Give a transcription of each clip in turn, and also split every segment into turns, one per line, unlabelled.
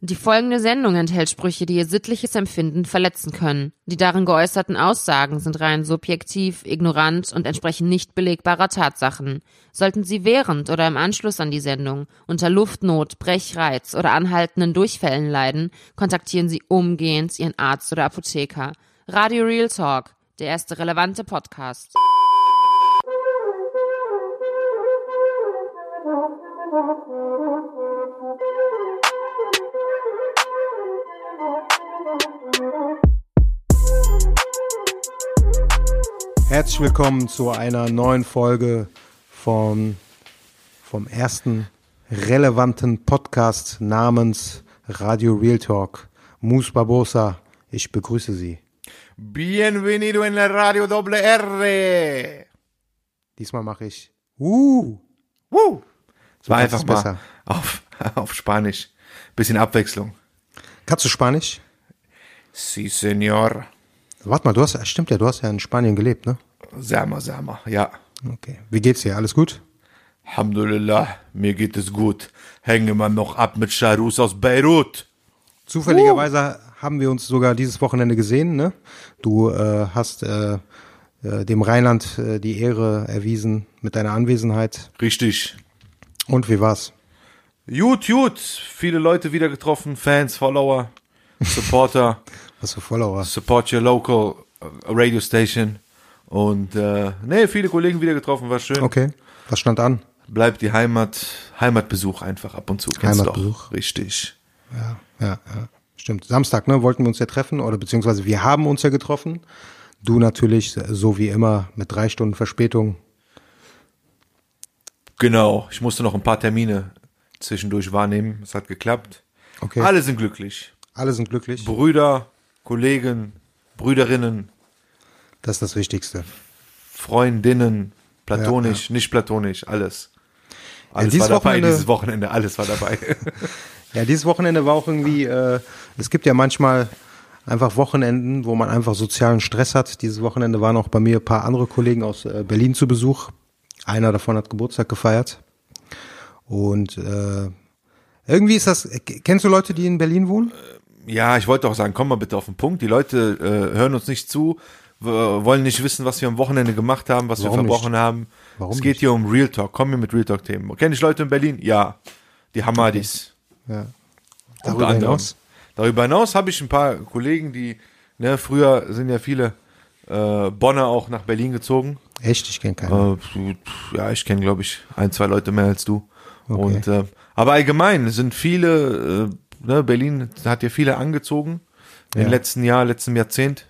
Die folgende Sendung enthält Sprüche, die ihr sittliches Empfinden verletzen können. Die darin geäußerten Aussagen sind rein subjektiv, ignorant und entsprechen nicht belegbarer Tatsachen. Sollten Sie während oder im Anschluss an die Sendung unter Luftnot, Brechreiz oder anhaltenden Durchfällen leiden, kontaktieren Sie umgehend Ihren Arzt oder Apotheker. Radio Real Talk, der erste relevante Podcast.
Herzlich willkommen zu einer neuen Folge vom, vom ersten relevanten Podcast namens Radio Real Talk. Mus Barbosa, ich begrüße Sie.
Bienvenido en la Radio Doble R.
Diesmal mache ich uh,
Woo. Es war
kannst
einfach mal
besser.
auf, auf Spanisch. Bisschen Abwechslung.
Kannst du Spanisch?
Si, senor.
Warte mal, du hast, stimmt ja, du hast ja in Spanien gelebt, ne?
Sama, sama. Ja.
Okay. Wie geht's dir? Alles gut?
Alhamdulillah, mir geht es gut. Hänge man noch ab mit Charus aus Beirut.
Zufälligerweise haben wir uns sogar dieses Wochenende gesehen, ne? Du äh, hast äh, äh, dem Rheinland äh, die Ehre erwiesen mit deiner Anwesenheit.
Richtig.
Und wie war's?
Gut, gut. Viele Leute wieder getroffen. Fans, Follower, Supporter.
Was für Follower?
Support your local uh, radio station. Und äh, nee, viele Kollegen wieder getroffen, war schön.
Okay. Was stand an?
Bleibt die Heimat, Heimatbesuch einfach ab und zu. Kennst
Heimatbesuch.
Doch. Richtig.
Ja, ja, ja. Stimmt. Samstag, ne, wollten wir uns ja treffen oder beziehungsweise wir haben uns ja getroffen. Du natürlich, so wie immer, mit drei Stunden Verspätung.
Genau. Ich musste noch ein paar Termine zwischendurch wahrnehmen. Es hat geklappt.
Okay.
Alle sind glücklich.
Alle sind glücklich.
Brüder, Kollegen, Brüderinnen,
Das ist das Wichtigste.
Freundinnen, platonisch, nicht platonisch, alles. Alles
dieses
war dabei
Wochenende-
dieses Wochenende, alles war dabei.
Ja, dieses Wochenende war auch irgendwie, äh, es gibt ja manchmal einfach Wochenenden, wo man einfach sozialen Stress hat. Dieses Wochenende waren auch bei mir ein paar andere Kollegen aus äh, Berlin zu Besuch. Einer davon hat Geburtstag gefeiert. Und äh, irgendwie ist das, äh, kennst du Leute, die in Berlin wohnen?
Ja, ich wollte auch sagen, komm mal bitte auf den Punkt. Die Leute äh, hören uns nicht zu, wollen nicht wissen, was wir am Wochenende gemacht haben, was
Warum
wir verbrochen haben.
Warum
es geht
nicht?
hier um Real Talk. Komm mir mit Real Talk-Themen. Kenn ich Leute in Berlin? Ja. Die Hamadis.
Ja. Darüber hinaus?
Darüber hinaus habe ich ein paar Kollegen, die, ne, früher sind ja viele äh, Bonner auch nach Berlin gezogen.
Echt, ich kenne keinen.
Äh, ja, ich kenne, glaube ich, ein, zwei Leute mehr als du. Und äh, aber allgemein sind viele, äh, ne, Berlin hat ja viele angezogen
Ja.
im letzten Jahr, letzten Jahrzehnt.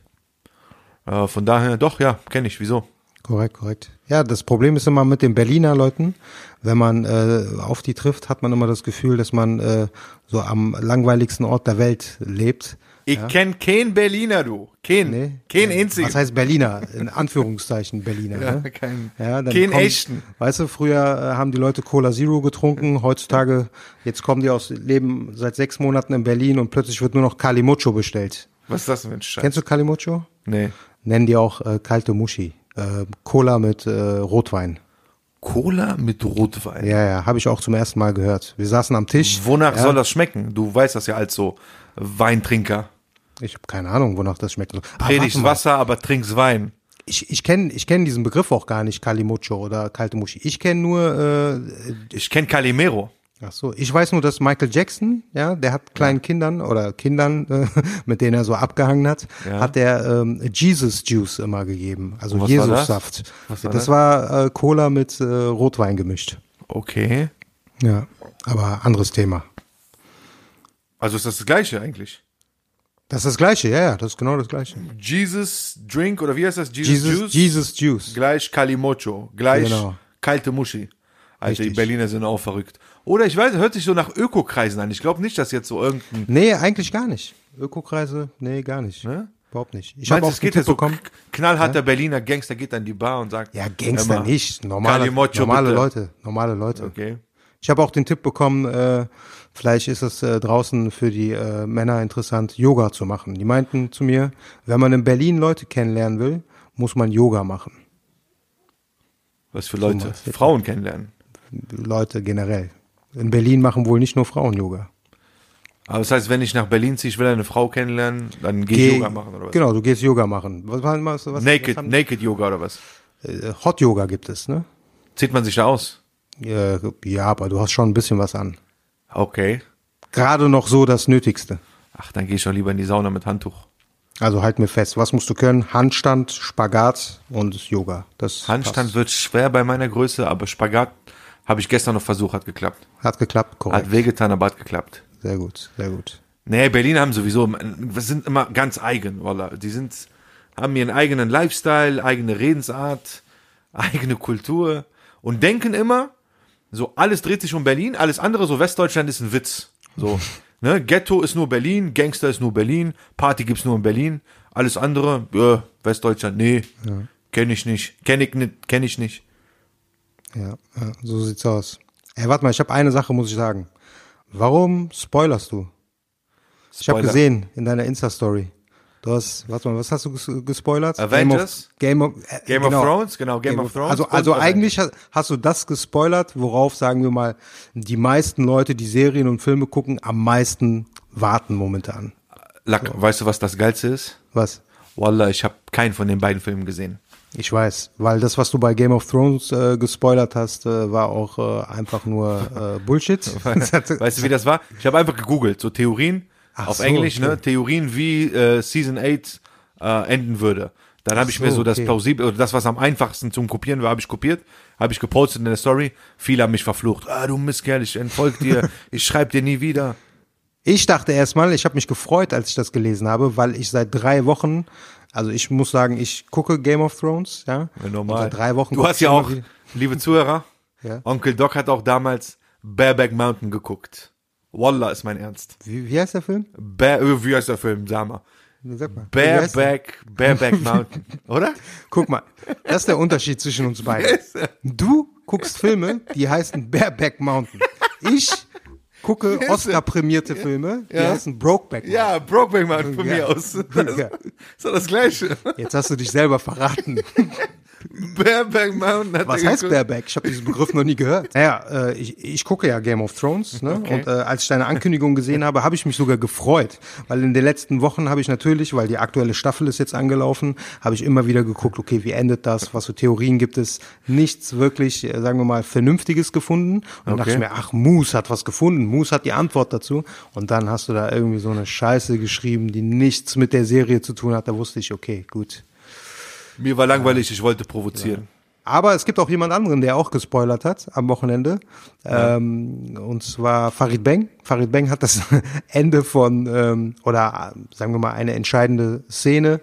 Äh, von daher, doch, ja, kenne ich. Wieso?
Korrekt, korrekt. Ja, das Problem ist immer mit den Berliner Leuten, wenn man äh, auf die trifft, hat man immer das Gefühl, dass man äh, so am langweiligsten Ort der Welt lebt.
Ich kenn keinen Berliner, du. Kein,
Nee?
kein einzigen.
Was heißt Berliner? In Anführungszeichen Berliner.
Ja,
ne?
kein-
ja,
kein
kommt-
echten.
Weißt du, früher äh, haben die Leute Cola Zero getrunken, heutzutage, jetzt kommen die aus, leben seit sechs Monaten in Berlin und plötzlich wird nur noch Calimocho bestellt.
Was ist das denn für ein Scheiß?
Kennst du Calimocho?
Nee.
Nennen die auch äh, kalte Muschi. Äh, Cola mit äh, Rotwein.
Cola mit Rotwein.
Ja, ja, habe ich auch zum ersten Mal gehört. Wir saßen am Tisch.
Wonach
ja,
soll das schmecken? Du weißt das ja als so Weintrinker.
Ich habe keine Ahnung, wonach das schmeckt. Ah,
Predigst. Wasser, aber trinkst Wein.
Ich, ich kenne ich kenn diesen Begriff auch gar nicht, Calimocho oder kalte Muschi. Ich kenne nur, äh,
Ich kenn Calimero.
Ach so, ich weiß nur, dass Michael Jackson, ja, der hat kleinen Kindern oder Kindern, äh, mit denen er so abgehangen hat,
Ja.
hat der ähm, Jesus Juice immer gegeben, also
das?
Jesus-Saft.
Was war
das
das?
war äh, Cola mit äh, Rotwein gemischt.
Okay.
Ja, aber anderes Thema.
Also ist das das gleiche eigentlich.
Das ist das Gleiche, ja, ja, das ist genau das Gleiche.
Jesus Drink oder wie heißt das? Jesus,
Jesus,
Juice?
Jesus Juice.
Gleich Calimocho. Gleich
Genau.
kalte Muschi. Alter, die
Richtig.
Berliner sind auch verrückt. Oder ich weiß, hört sich so nach Ökokreisen an. Ich glaube nicht, dass jetzt so irgendein.
Nee, eigentlich gar nicht. Ökokreise, nee, gar nicht.
Ne?
Überhaupt nicht. Ich habe auch
es
den
geht ja
Tipp
so
bekommen.
knallharter Berliner Gangster geht an die Bar und sagt.
Ja, Gangster
mal,
nicht. Normale, normale
bitte.
Leute. Normale Leute.
Okay.
Ich habe auch den Tipp bekommen, äh, vielleicht ist es äh, draußen für die äh, Männer interessant, Yoga zu machen. Die meinten zu mir, wenn man in Berlin Leute kennenlernen will, muss man Yoga machen.
Was für Leute?
Thomas.
Frauen kennenlernen.
Leute generell. In Berlin machen wohl nicht nur Frauen Yoga.
Aber das heißt, wenn ich nach Berlin ziehe, ich will eine Frau kennenlernen, dann gehe ich
Geh-
Yoga machen oder was?
Genau, du gehst Yoga machen. Was, was, was,
Naked,
was
Naked Yoga oder was?
äh, Hot Yoga gibt es, ne?
Zieht man sich da aus?
Ja, aber du hast schon ein bisschen was an.
Okay.
Gerade noch so das Nötigste.
Ach, dann gehe ich doch lieber in die Sauna mit Handtuch.
Also halt mir fest, was musst du können? Handstand, Spagat und Yoga. Das
Handstand wird schwer bei meiner Größe, aber Spagat habe ich gestern noch versucht, hat geklappt.
hat geklappt, korrekt.
Hat wehgetan, aber hat geklappt.
Sehr gut, sehr gut.
Nee, Berlin haben sowieso, sind immer ganz eigen, Wallah. Die sind, haben ihren eigenen Lifestyle, eigene Redensart, eigene Kultur und denken immer, so alles dreht sich um Berlin, alles andere, so Westdeutschland ist ein Witz. So, ne, Ghetto ist nur Berlin, Gangster ist nur Berlin, Party gibt's nur in Berlin, alles andere, ja, Westdeutschland, nee, kenn ich nicht, kenn ich nicht, kenn ich nicht.
Ja, ja so sieht's aus. Ey, warte mal, ich habe eine Sache, muss ich sagen. Warum spoilerst du? Ich habe
Spoiler.
gesehen in deiner Insta-Story. Du hast, warte mal, was hast du ges gespoilert?
Avengers?
Game of, Game of, äh,
Game of Thrones, genau, Game, of Thrones.
Also, also eigentlich hast, hast du das gespoilert, worauf, sagen wir mal, die meisten Leute, die Serien und Filme gucken, am meisten warten momentan.
Lack, weißt du, was das Geilste ist?
Was?
Wallah, ich habe keinen von den beiden Filmen gesehen.
Ich weiß, weil das, was du bei Game of Thrones äh, gespoilert hast, äh, war auch äh, einfach nur äh, Bullshit.
Weißt du, wie das war? Ich habe einfach gegoogelt, so Theorien
Ach
auf
so,
Englisch,
okay.
ne? Theorien, wie äh, Season 8 äh, enden würde. Dann habe ich
so,
mir so das
okay.
plausibel oder das, was am einfachsten zum Kopieren war, habe ich kopiert, habe ich gepostet in der Story. Viele haben mich verflucht. Ah, du Mistkerl, ich entfolg dir, ich schreib dir nie wieder.
Ich dachte erstmal, ich habe mich gefreut, als ich das gelesen habe, weil ich seit drei Wochen, also ich muss sagen, ich gucke Game of Thrones, ja.
Ja,
Und
normal.
Seit drei Wochen.
Du hast ja auch, liebe Zuhörer,
Ja.
Onkel Doc hat auch damals Bareback Mountain geguckt. Wallah ist mein Ernst.
Wie, wie heißt der Film?
Ba äh, wie heißt der Film? Sag mal.
Sag mal.
Bareback, Bareback Mountain, oder?
Guck mal, das ist der Unterschied zwischen uns beiden. Du guckst Filme, die heißen Bareback Mountain. Ich gucke Oscar-prämierte Filme, die
Ja.
heißen Brokeback Mountain.
Ja, Brokeback Mountain von
Ja.
mir aus.
Ja.
Ist doch das Gleiche.
Jetzt hast du dich selber verraten.
Bareback Mountain hat
Was heißt
geguckt.
Bareback? Ich habe diesen Begriff noch nie gehört. Naja, äh, ich, ich gucke ja Game of Thrones, ne?
Okay.
Und äh, als ich deine Ankündigung gesehen habe, habe ich mich sogar gefreut, weil in den letzten Wochen habe ich natürlich, weil die aktuelle Staffel ist jetzt angelaufen, habe ich immer wieder geguckt, okay, wie endet das? Was für Theorien gibt es? Nichts wirklich, äh, sagen wir mal, vernünftiges gefunden. Und dann dachte ich
Okay.
mir, ach, Moose hat was gefunden. Moose hat die Antwort dazu. Und dann hast du da irgendwie so eine Scheiße geschrieben, die nichts mit der Serie zu tun hat. Da wusste ich, okay, gut.
Mir war langweilig, ich wollte provozieren.
Aber es gibt auch jemand anderen, der auch gespoilert hat am Wochenende. Ähm, und zwar Farid Bang. Farid Bang hat das Ende von, ähm, oder sagen wir mal, eine entscheidende Szene,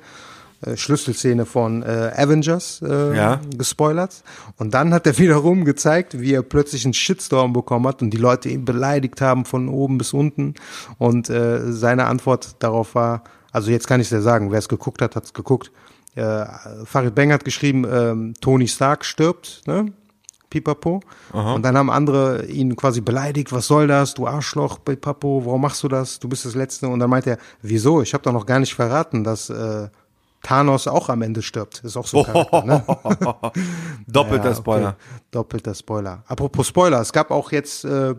äh, Schlüsselszene von äh, Avengers äh,
Ja.
gespoilert. Und dann hat er wiederum gezeigt, wie er plötzlich einen Shitstorm bekommen hat und die Leute ihn beleidigt haben von oben bis unten. Und äh, seine Antwort darauf war, also jetzt kann ich es ja sagen, wer es geguckt hat, hat es geguckt. Äh, Farid Bang hat geschrieben, ähm, Tony Stark stirbt, ne? Pipapo. Und dann haben andere ihn quasi beleidigt, was soll das, du Arschloch, Pipapo, warum machst du das, du bist das Letzte. Und dann meint er, wieso, ich habe doch noch gar nicht verraten, dass äh, Thanos auch am Ende stirbt. Ist auch so ein Charakter, ne?
Doppelter
Ja,
Spoiler.
Okay. Doppelter Spoiler. Apropos Spoiler, es gab auch jetzt, äh,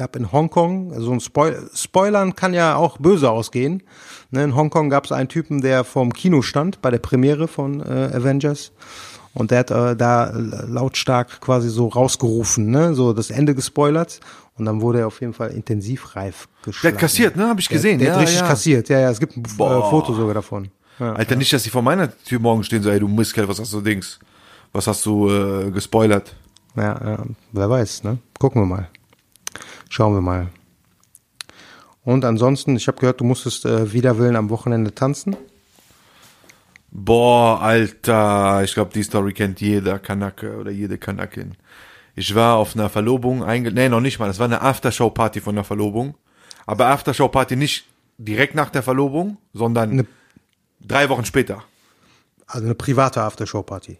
gab in Hongkong, so ein Spoil Spoilern kann ja auch böse ausgehen. Ne, in Hongkong gab es einen Typen, der vorm Kino stand bei der Premiere von äh, Avengers. Und der hat äh, da lautstark quasi so rausgerufen, ne, so das Ende gespoilert. Und dann wurde er auf jeden Fall intensivreif
Der
geschlagen.
hat kassiert, ne? Hab ich gesehen.
Der, der
ja,
hat richtig
ja.
kassiert, ja, ja. Es gibt ein äh,
Boah.
Foto sogar davon. Ja.
Alter, nicht, dass sie vor meiner Tür morgen stehen, so, ey, du Mistkerl, was hast du Dings? Was hast du äh, gespoilert?
Ja, ja, wer weiß, ne? Gucken wir mal. Schauen wir mal. Und ansonsten, ich habe gehört, du musstest äh, wider Willen am Wochenende tanzen.
Boah, Alter, ich glaube, die Story kennt jeder Kanake oder jede Kanakin. Ich war auf einer Verlobung. Nee, noch nicht mal. Das war eine Aftershow-Party von der Verlobung. Aber Aftershow-Party nicht direkt nach der Verlobung, sondern
Eine-
drei Wochen später.
Also eine private Aftershow-Party.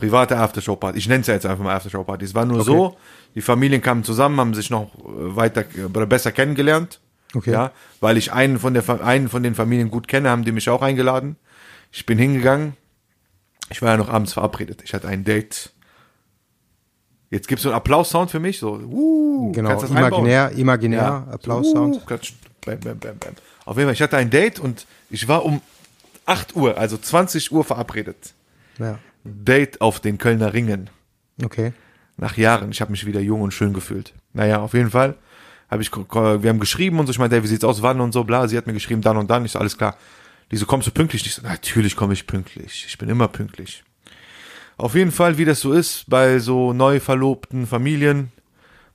Private Aftershow-Party. Ich nenne es ja jetzt einfach mal Aftershow-Party. Es war nur so, die Familien kamen zusammen, haben sich noch weiter oder besser kennengelernt.
Okay.
Ja, weil ich einen von der einen von den Familien gut kenne, haben die mich auch eingeladen. Ich bin hingegangen. Ich war ja noch abends verabredet. Ich hatte ein Date. Jetzt gibt's so einen Applaus-Sound für mich, so. Uh,
Genau,
das einbauen?
imaginär, imaginär,
Ja.
Applaus-Sound.
Uh, bam, bam, bam, bam. Auf jeden Fall, ich hatte ein Date und ich war um 8 Uhr, also 20 Uhr verabredet.
Ja.
Date auf den Kölner Ringen.
Okay.
Nach Jahren. Ich habe mich wieder jung und schön gefühlt. Naja, auf jeden Fall. Hab ich, wir haben geschrieben und so. Ich meinte, hey, wie sieht's aus, wann und so, bla. Sie hat mir geschrieben, dann und dann. Ich so, alles klar. Die so, kommst du pünktlich? Ich so, natürlich komme ich pünktlich. Ich bin immer pünktlich. Auf jeden Fall, wie das so ist, bei so neu verlobten Familien,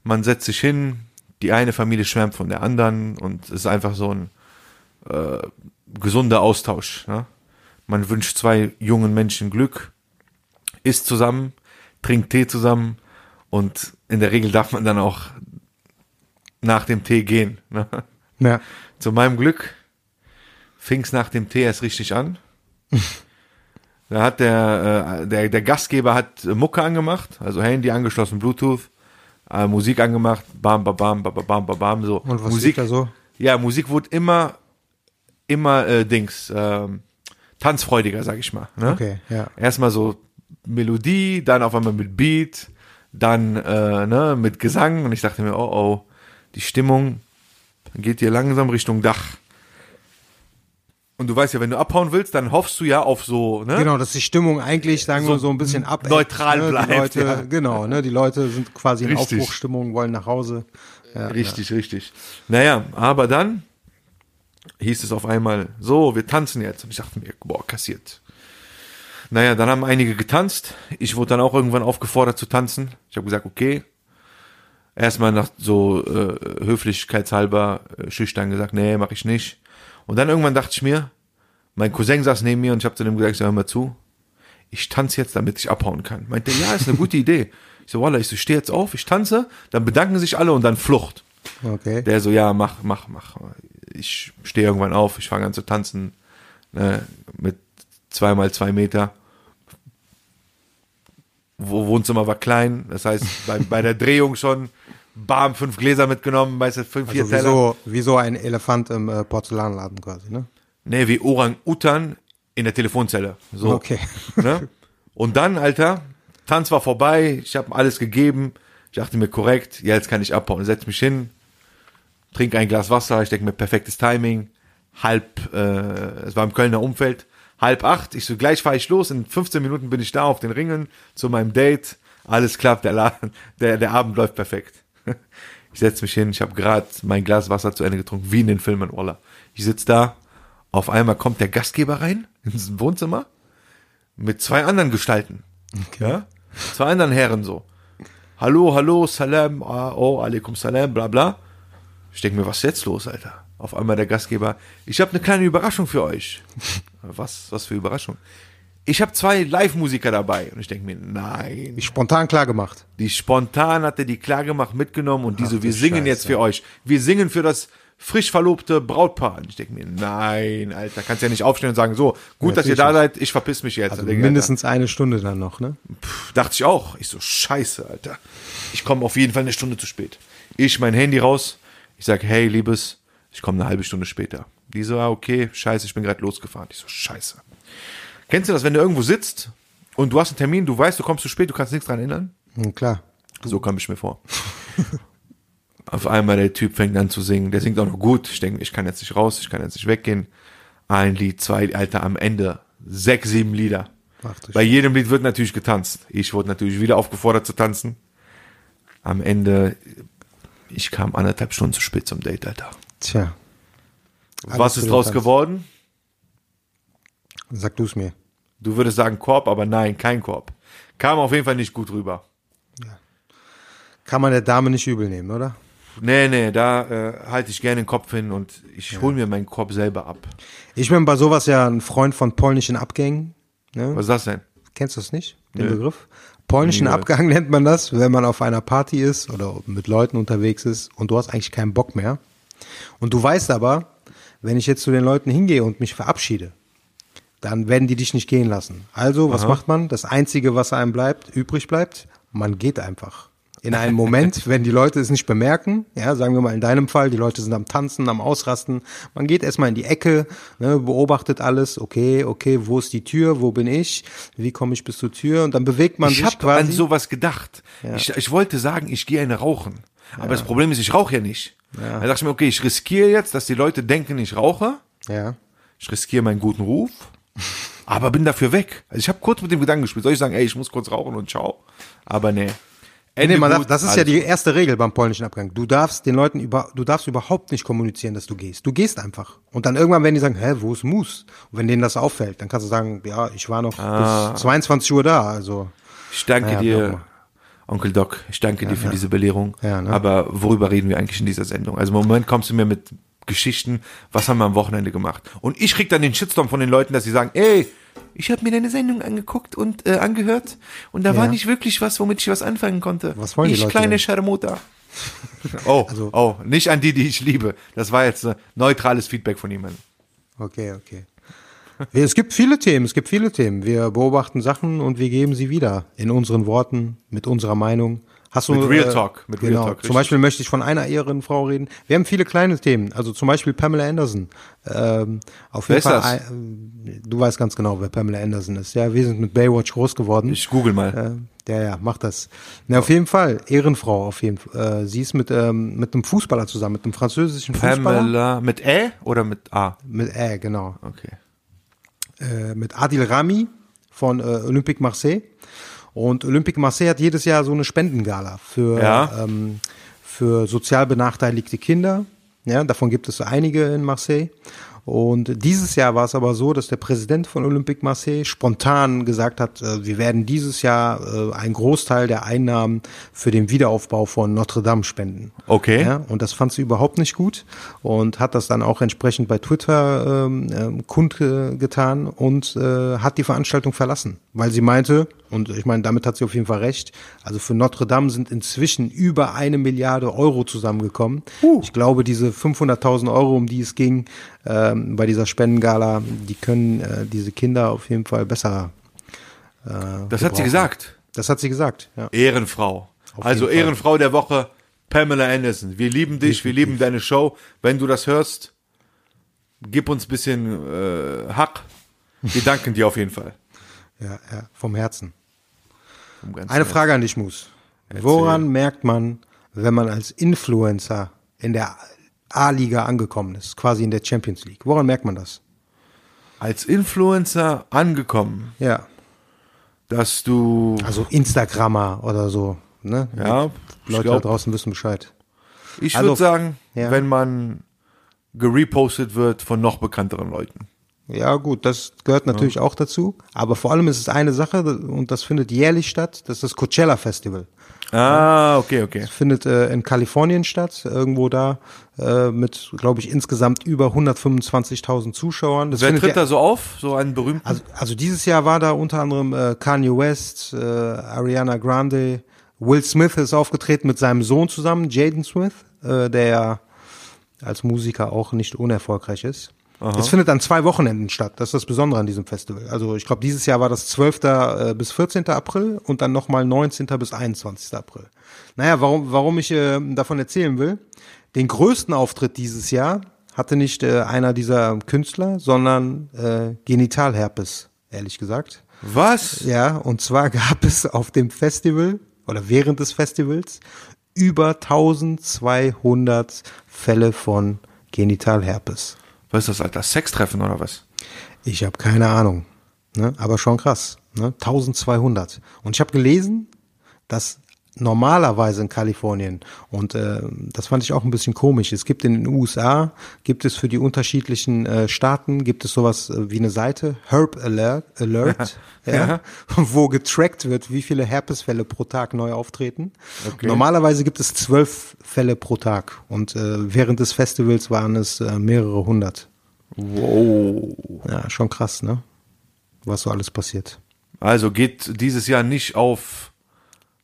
man setzt sich hin, die eine Familie schwärmt von der anderen und es ist einfach so ein äh, gesunder Austausch. Ne? Man wünscht zwei jungen Menschen Glück, isst zusammen, trinkt Tee zusammen und in der Regel darf man dann auch nach dem Tee gehen. Ne?
Ja.
Zu meinem Glück fing es nach dem Tee erst richtig an. da hat der, äh, der, der Gastgeber hat Mucke angemacht, also Handy angeschlossen, Bluetooth, äh, Musik angemacht, bam, bam, bam, bam, bam, bam, bam, so.
Und was
Musik,
da so?
ja, Musik wurde immer, immer äh, Dings, ähm, tanzfreudiger, sag ich mal. Ne?
Okay, ja.
Erstmal so Melodie, dann auf einmal mit Beat, dann äh, ne, mit Gesang und ich dachte mir, oh oh, die Stimmung geht hier langsam Richtung Dach. Und du weißt ja, wenn du abhauen willst, dann hoffst du ja auf so, ne?
Genau, dass die Stimmung eigentlich, sagen
So
wir so ein bisschen ab.
neutral
ne?
bleibt,
Die Leute,
ja.
Genau, ne? Die Leute sind quasi in
Richtig.
Aufbruchstimmung, wollen nach Hause. Ja,
Richtig, richtig. Naja, aber dann hieß es auf einmal, so, wir tanzen jetzt. Und ich dachte mir, boah, kassiert. Naja, dann haben einige getanzt. Ich wurde dann auch irgendwann aufgefordert zu tanzen. Ich habe gesagt, okay. Erstmal nach so äh, höflichkeitshalber äh, schüchtern gesagt, nee, mache ich nicht. Und dann irgendwann dachte ich mir, mein Cousin saß neben mir und ich habe zu dem gesagt, ich sag, hör mal zu, ich tanze jetzt, damit ich abhauen kann. Meinte, ja, ist eine gute Idee. Ich so, Wallah, ich so, steh jetzt auf, ich tanze, dann bedanken sich alle und dann Flucht.
Okay.
Der so, ja, mach, mach, mach. Ich stehe irgendwann auf, ich fange an zu tanzen, ne, mit zweimal zwei Meter. Wo Wohnzimmer war klein, das heißt, bei, bei der Drehung schon, bam, fünf Gläser mitgenommen, weißt du, fünf, vier
Also wie
Teller.
so, wie so ein Elefant im äh, Porzellanladen quasi, ne?
Nee, wie Orang-Utan in der Telefonzelle. So.
Okay.
Ne? Und dann, Alter, Tanz war vorbei, ich habe alles gegeben. Ich dachte mir, korrekt, ja, jetzt kann ich abhauen. Setz mich hin, trinke ein Glas Wasser, ich denke mir, perfektes Timing. Halb, äh, es war im Kölner Umfeld, halb acht, ich so, gleich fahre ich los, in 15 Minuten bin ich da auf den Ringen zu meinem Date. Alles klappt, der, Laden, der, der Abend läuft perfekt. Ich setz mich hin, ich habe gerade mein Glas Wasser zu Ende getrunken, wie in den Filmen, Wallah. Ich sitz da, auf einmal kommt der Gastgeber rein ins Wohnzimmer mit zwei anderen Gestalten. Ja? Zwei anderen Herren so. Hallo, hallo, Salam, ah, oh, alaikum Salam, bla bla. Ich denke mir, was ist jetzt los, Alter? Auf einmal der Gastgeber, ich habe eine kleine Überraschung für euch. was, was für Überraschung? Ich habe zwei Live-Musiker dabei. Und ich denke mir, nein.
Wie spontan klar gemacht.
Die spontan hat er die klar gemacht, mitgenommen und die
Ach
so, wir singen
Scheiße.
jetzt für euch. Wir singen für das frisch verlobte Brautpaar. Und ich denke mir, nein, Alter, kannst ja nicht aufstehen und sagen, so, gut, dass ihr da seid, ich verpiss mich jetzt.
Also mindestens eine Stunde dann noch, ne?
Alter, dachte ich auch. Ich so, scheiße, Alter. Ich komme auf jeden Fall eine Stunde zu spät. Ich mein Handy raus. Ich sag, hey, Liebes, ich komme eine halbe Stunde später. Die so, ah, okay, scheiße, ich bin gerade losgefahren. Ich so, scheiße. Kennst du das, wenn du irgendwo sitzt und du hast einen Termin, du weißt, du kommst zu spät, du kannst nichts dran ändern?
Hm, klar.
So kam ich mir vor. Auf einmal der Typ fängt an zu singen. Der singt auch noch gut. Ich denke, ich kann jetzt nicht raus, ich kann jetzt nicht weggehen. Ein Lied, zwei, Alter, am Ende sechs, sieben Lieder. Bei jedem Lied wird natürlich getanzt. Ich wurde natürlich wieder aufgefordert zu tanzen. Am Ende, ich kam anderthalb Stunden zu spät zum Date, Alter.
Tja. Alles
Was ist draus
Tanz.
geworden?
Sag du es mir.
Du würdest sagen Korb, aber nein, kein Korb. Kam auf jeden Fall nicht gut rüber.
Kann man der Dame nicht übel nehmen, oder?
Nee, nee, da äh, halte ich gerne den Kopf hin und ich hol mir meinen Korb selber ab.
Ich bin bei sowas ja ein Freund von polnischen Abgängen. Ne?
Was ist das denn?
Kennst du das nicht, den
Nö.
Begriff? Polnischen
Nie gehört.
Abgang nennt man das, wenn man auf einer Party ist oder mit Leuten unterwegs ist und du hast eigentlich keinen Bock mehr. Und du weißt aber, wenn ich jetzt zu den Leuten hingehe und mich verabschiede, dann werden die dich nicht gehen lassen. Also, was
Aha.
macht man? Das Einzige, was einem bleibt, übrig bleibt, man geht einfach. In einem Moment, wenn die Leute es nicht bemerken, ja, sagen wir mal in deinem Fall, die Leute sind am Tanzen, am Ausrasten, man geht erstmal in die Ecke, ne, beobachtet alles, okay, okay, wo ist die Tür, wo bin ich, wie komme ich bis zur Tür und dann bewegt man
Ich
sich
habe
quasi.
an sowas gedacht. Ich, ich wollte sagen, ich gehe eine rauchen. Aber das Problem ist, ich rauche ja nicht. Da dachte ich mir, okay, ich riskiere jetzt, dass die Leute denken, ich rauche.
Ja.
Ich riskiere meinen guten Ruf, aber bin dafür weg. Also ich habe kurz mit dem Gedanken gespielt. Soll ich sagen, ey, ich muss kurz rauchen und ciao? Aber nee. Ende
Nee, man darf, das ist ja
alles
die erste Regel beim polnischen Abgang. Du darfst den Leuten über, du darfst überhaupt nicht kommunizieren, dass du gehst. Du gehst einfach. Und dann irgendwann werden die sagen, hä, wo ist Moose? Und wenn denen das auffällt, dann kannst du sagen, ja, ich war noch
Ah.
bis 22 Uhr da, also.
Ich danke
Naja,
dir. Onkel Doc, ich danke dir für diese Belehrung.
Ja, ne?
Aber worüber reden wir eigentlich in dieser Sendung? Also im Moment kommst du mir mit Geschichten, was haben wir am Wochenende gemacht? Und ich krieg dann den Shitstorm von den Leuten, dass sie sagen, ey, ich habe mir deine Sendung angeguckt und äh, angehört und da war
Ja.
nicht wirklich was, womit ich was anfangen konnte.
Was wollen die
ich,
Leute
kleine
denn?
Scharmuta. oh,
Also-
oh, nicht an die, die ich liebe. Das war jetzt äh, neutrales Feedback von jemandem.
Okay, okay. Es gibt viele Themen, es gibt viele Themen. Wir beobachten Sachen und wir geben sie wieder in unseren Worten, mit unserer Meinung. Hast du,
Mit Real Talk, mit Real
genau.
Talk, richtig.
Zum Beispiel möchte ich von einer Ehrenfrau reden. Wir haben viele kleine Themen, also zum Beispiel Pamela Anderson. Ähm, auf
Wer
jeden
ist
Fall,
das?
ein- du weißt ganz genau, wer Pamela Anderson ist. Ja, wir sind mit Baywatch groß geworden.
Ich google mal.
Äh, ja, ja, mach das. Na, auf jeden Fall, Ehrenfrau auf jeden Fall. Äh, sie ist mit, ähm, mit einem Fußballer zusammen, mit einem französischen Fußballer.
Pamela mit Ä oder mit A?
Mit Ä, genau.
Okay.
Äh, mit Adil Rami von äh, Olympique Marseille. Und Olympique Marseille hat jedes Jahr so eine Spendengala für,
Ja.
ähm, für sozial benachteiligte Kinder. Ja, davon gibt es einige in Marseille. Und dieses Jahr war es aber so, dass der Präsident von Olympique Marseille spontan gesagt hat, äh, wir werden dieses Jahr äh, einen Großteil der Einnahmen für den Wiederaufbau von Notre Dame spenden.
Okay.
Ja, und das fand sie überhaupt nicht gut und hat das dann auch entsprechend bei Twitter ähm, ähm, kundgetan und äh, hat die Veranstaltung verlassen, weil sie meinte, und ich meine, damit hat sie auf jeden Fall recht, also für Notre Dame sind inzwischen über eine Milliarde Euro zusammengekommen. Ich glaube, diese 500.000 Euro, um die es ging ähm, bei dieser Spendengala, die können äh, diese Kinder auf jeden Fall besser. Äh,
Das hat sie gesagt.
Das hat sie gesagt, ja.
Ehrenfrau. also
jeden Fall.
Ehrenfrau der Woche, Pamela Anderson. Wir lieben dich, wir lieben deine Show. Wenn du das hörst, gib uns ein bisschen äh, Hack. Wir danken dir auf jeden Fall.
Ja, ja, vom Herzen.
Vom
Eine
Herzen.
Frage an dich, Mus. Woran merkt man, wenn man als Influencer in der A-Liga angekommen ist, quasi in der Champions League? Woran merkt man das?
Als Influencer angekommen,
Ja,
dass du,
also Instagrammer oder so. Ne?
ja, ich
Leute
glaub,
da draußen wissen Bescheid.
ich
Also,
würde sagen,
ja.
wenn man gerepostet wird von noch bekannteren Leuten.
Ja, gut, das gehört natürlich auch dazu. Aber vor allem ist es eine Sache und das findet jährlich statt. Das ist das Coachella Festival.
Ah, okay, okay.
findet äh, in Kalifornien statt, irgendwo da äh, mit, glaube ich, insgesamt über 125.000 Zuschauern. Das
Wer tritt
ja,
da so auf? So einen berühmten?
also, also dieses Jahr war da unter anderem äh, Kanye West, äh, Ariana Grande, Will Smith ist aufgetreten mit seinem Sohn zusammen, Jaden Smith, äh, der ja als Musiker auch nicht unerfolgreich ist. Es findet an zwei Wochenenden statt. Das ist das Besondere an diesem Festival. Also ich glaube, dieses Jahr war das 12. äh, bis 14. April und dann nochmal 19. bis 21. April. Naja, warum, warum ich äh, davon erzählen will, den größten Auftritt dieses Jahr hatte nicht äh, einer dieser Künstler, sondern äh, Genitalherpes, ehrlich gesagt.
Was?
Ja, und zwar gab es auf dem Festival oder während des Festivals über 1200 Fälle von Genitalherpes.
Was ist das, Alter? Sextreffen oder was?
Ich habe keine Ahnung, ne? aber schon krass. Ne? 1200. Und ich habe gelesen, dass normalerweise in Kalifornien, und äh, das fand ich auch ein bisschen komisch, es gibt in den USA, gibt es für die unterschiedlichen äh, Staaten, gibt es sowas äh, wie eine Seite, Herb Alert, Alert ja, wo getrackt wird, wie viele Herpesfälle pro Tag neu auftreten.
Okay.
Normalerweise gibt es zwölf Fälle pro Tag und äh, während des Festivals waren es äh, mehrere hundert.
Wow.
Ja, schon krass, ne? Was so alles passiert.
Also geht dieses Jahr nicht auf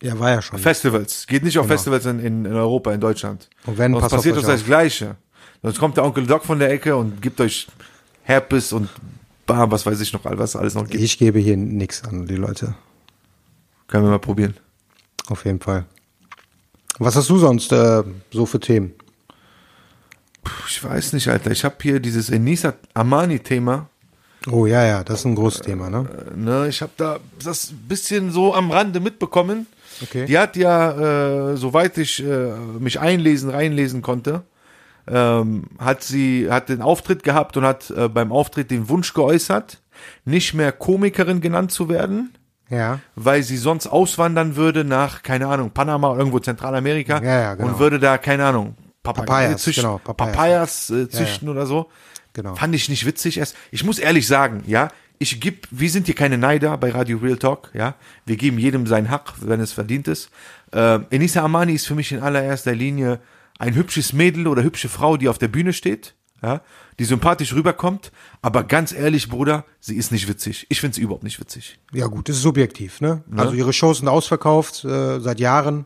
Ja, war ja schon.
Festivals. Geht nicht auf Festivals in, in, in Europa, in Deutschland.
Und wenn,
Sonst passiert uns das. Gleiche. Sonst kommt der Onkel Doc von der Ecke und gibt euch Herpes und bam, was weiß ich noch, was alles noch gibt.
Ich gebe hier nichts an die Leute.
Können wir mal probieren.
Auf jeden Fall. Was hast du sonst äh, so für Themen?
Puh, Ich weiß nicht, Alter. Ich habe hier dieses Enisa Amani-Thema.
Oh ja, ja, das ist ein großes Thema, ne?
Ne, ich habe da das bisschen so am Rande mitbekommen.
Okay.
Die hat ja, äh, soweit ich äh, mich einlesen, reinlesen konnte, ähm, hat sie hat den Auftritt gehabt und hat äh, beim Auftritt den Wunsch geäußert, nicht mehr Komikerin genannt zu werden,
Ja.
weil sie sonst auswandern würde nach, keine Ahnung, Panama oder irgendwo Zentralamerika
Ja, ja, genau.
und würde da, keine Ahnung, Papaya
Papayas,
züchten,
genau, Papayas.
Papayas, äh, züchten oder so.
Genau.
Fand ich nicht witzig. Erst, ich muss ehrlich sagen, ja, ich geb, wir sind hier keine Neider bei Radio Real Talk, ja. Wir geben jedem seinen Hack, wenn es verdient ist. Äh, Enisa Amani ist für mich in allererster Linie ein hübsches Mädel oder hübsche Frau, die auf der Bühne steht, ja, die sympathisch rüberkommt, aber ganz ehrlich, Bruder, sie ist nicht witzig. Ich finde sie überhaupt nicht witzig.
Ja gut, das ist subjektiv, ne? Also ihre Shows sind ausverkauft äh, seit Jahren.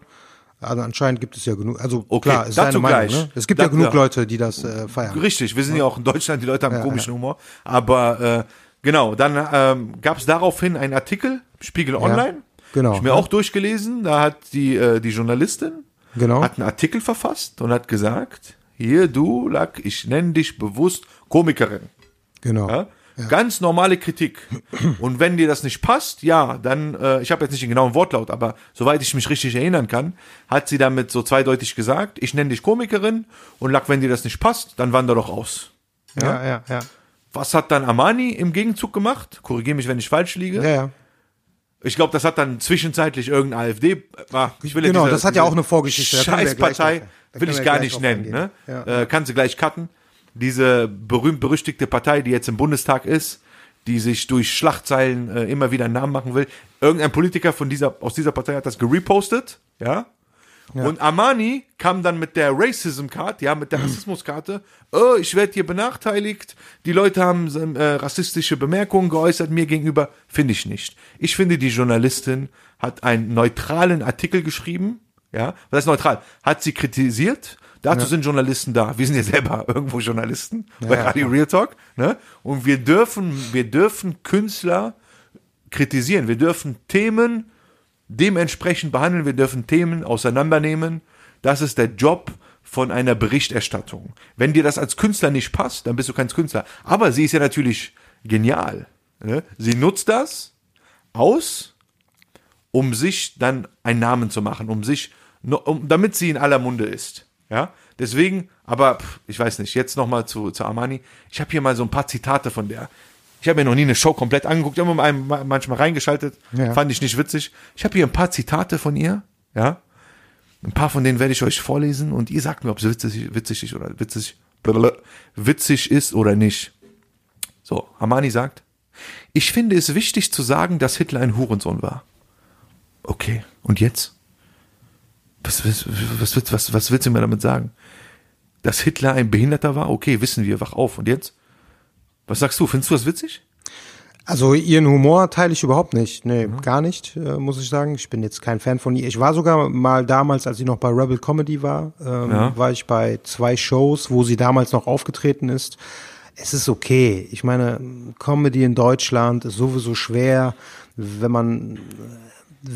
Also anscheinend gibt es ja genug. Also
Okay,
klar, ist
dazu
Meinung,
gleich.
ne? Es gibt
Da-
ja genug
ja.
Leute, die das äh, feiern.
Richtig, wir sind ja auch in Deutschland, die Leute haben komischen Humor. Aber äh, genau, dann ähm, gab es daraufhin einen Artikel, Spiegel Online.
genau.
Hab ich mir auch durchgelesen. Da hat die, äh, die Journalistin
Genau.
hat einen Artikel verfasst und hat gesagt, hier du, Lack, ich nenne dich bewusst Komikerin.
Genau.
Ja? Ganz normale Kritik. Und wenn dir das nicht passt, ja, dann, äh, ich habe jetzt nicht den genauen Wortlaut, aber soweit ich mich richtig erinnern kann, hat sie damit so zweideutig gesagt, ich nenne dich Komikerin und Lack, wenn dir das nicht passt, dann wander doch aus.
Ja, ja, ja.
Was hat dann Armani im Gegenzug gemacht? Korrigiere mich, wenn ich falsch liege.
Ja, ja.
Ich glaube, das hat dann zwischenzeitlich irgendein AfD. Ah, ich will ja
Genau,
diese-
das hat ja auch eine Vorgeschichte,
Scheißpartei will ich gar nicht nennen. Ne?
Ja.
Äh, kann sie gleich cutten. Diese berühmt-berüchtigte Partei, die jetzt im Bundestag ist, die sich durch Schlagzeilen äh, immer wieder einen Namen machen will. Irgendein Politiker von dieser, aus dieser Partei hat das gerepostet, ja. Und Armani kam dann mit der Racism-Card, ja, mit der Rassismuskarte. Oh, ich werde hier benachteiligt. Die Leute haben äh, rassistische Bemerkungen geäußert mir gegenüber. Finde ich nicht. Ich finde, die Journalistin hat einen neutralen Artikel geschrieben. Ja, was heißt neutral? Hat sie kritisiert. Dazu sind Journalisten da. Wir sind ja selber irgendwo Journalisten bei Radio Real Talk. Ne? Und wir dürfen, wir dürfen Künstler kritisieren. Wir dürfen Themen dementsprechend behandeln. Wir dürfen Themen auseinandernehmen. Das ist der Job von einer Berichterstattung. Wenn dir das als Künstler nicht passt, dann bist du kein Künstler. Aber sie ist ja natürlich genial. Ne? Sie nutzt das aus, um sich dann einen Namen zu machen, um sich, um, damit sie in aller Munde ist. Ja, deswegen, aber ich weiß nicht, jetzt nochmal zu, zu Armani. Ich habe hier mal so ein paar Zitate von der. Ich habe mir noch nie eine Show komplett angeguckt, immer mal manchmal reingeschaltet,
Ja.
fand ich nicht witzig. Ich habe hier ein paar Zitate von ihr, ja. Ein paar von denen werde ich euch vorlesen und ihr sagt mir, ob es witzig, witzig ist oder witzig, witzig ist oder nicht. So, Armani sagt, ich finde es wichtig zu sagen, dass Hitler ein Hurensohn war. Okay, und jetzt? Was, was, was, was, was willst du mir damit sagen? Dass Hitler ein Behinderter war? Okay, wissen wir, wach auf. Und jetzt? Was sagst du? Findest du das witzig?
Also ihren Humor teile ich überhaupt nicht. Nee,
Mhm.
gar nicht, äh, muss ich sagen. Ich bin jetzt kein Fan von ihr. Ich war sogar mal damals, als sie noch bei Rebel Comedy war, ähm,
Ja.
war ich bei zwei Shows, wo sie damals noch aufgetreten ist. Es ist okay. Ich meine, Comedy in Deutschland ist sowieso schwer, wenn man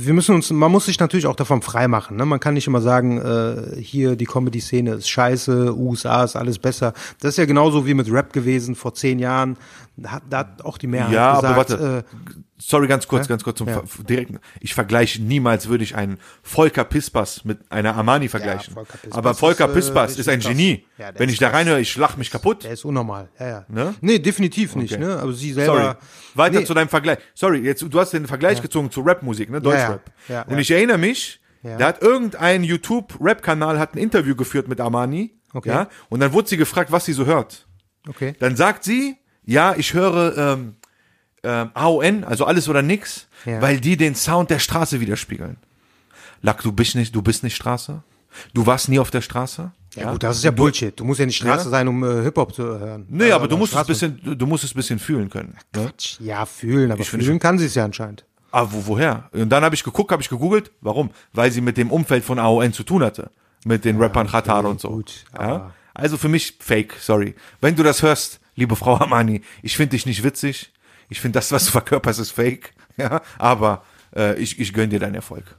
wir müssen uns, man muss sich natürlich auch davon freimachen. Ne? Man kann nicht immer sagen, äh, hier die Comedy-Szene ist scheiße, USA ist alles besser. Das ist ja genauso wie mit Rap gewesen vor zehn Jahren. Da hat, da hat auch die Mehrheit
Ja,
gesagt,
aber warte.
Äh,
Sorry, ganz kurz, ganz kurz zum
Ja.
Ver- direkten. Ich vergleiche niemals, würde ich einen Volker Pispas mit einer Armani vergleichen.
Volker Pispas
aber Volker
ist, äh,
Pispas
richtig
ist ein
krass.
Genie.
Ja,
Wenn ich da reinhöre, ich lach mich kaputt.
der ist unnormal. Ja, ja.
Ne?
Nee, definitiv nicht.
Okay.
Ne? Aber sie selber.
Sorry. Weiter
Nee.
zu deinem Vergleich. Sorry, jetzt du hast den Vergleich gezogen zu Rapmusik, ne? Deutschrap.
Ja, ja,
Und
ja.
ich erinnere mich,
Ja.
da hat irgendein YouTube-Rap-Kanal hat ein Interview geführt mit Armani.
Okay.
Ja? Und dann wurde sie gefragt, was sie so hört.
Okay.
Dann sagt sie, ja, ich höre ähm, ähm, AON, also alles oder nix,
Ja.
weil die den Sound der Straße widerspiegeln. Lack, du bist nicht, du bist nicht Straße. Du warst nie auf der Straße.
Ja, gut, das ist ja Bullshit. Du musst ja nicht Straße
Ja?
sein, um äh, Hip-Hop zu hören.
Nee,
Äh,
aber du musst es
Straße-
bisschen, du- musst es bisschen fühlen können. Ne?
Quatsch. Ja, fühlen, aber
Ich
fühlen kann sie es ja anscheinend.
Ah, wo, woher? Und dann habe ich geguckt, habe ich gegoogelt. Warum? Weil sie mit dem Umfeld von AON zu tun hatte. Mit den Rappern Khatar und so.
gut,
ja? Also für mich fake, sorry. Wenn du das hörst, liebe Frau Armani, ich finde dich nicht witzig. Ich finde das, was du verkörperst, ist fake. Ja, aber äh, ich, ich gönn dir deinen Erfolg.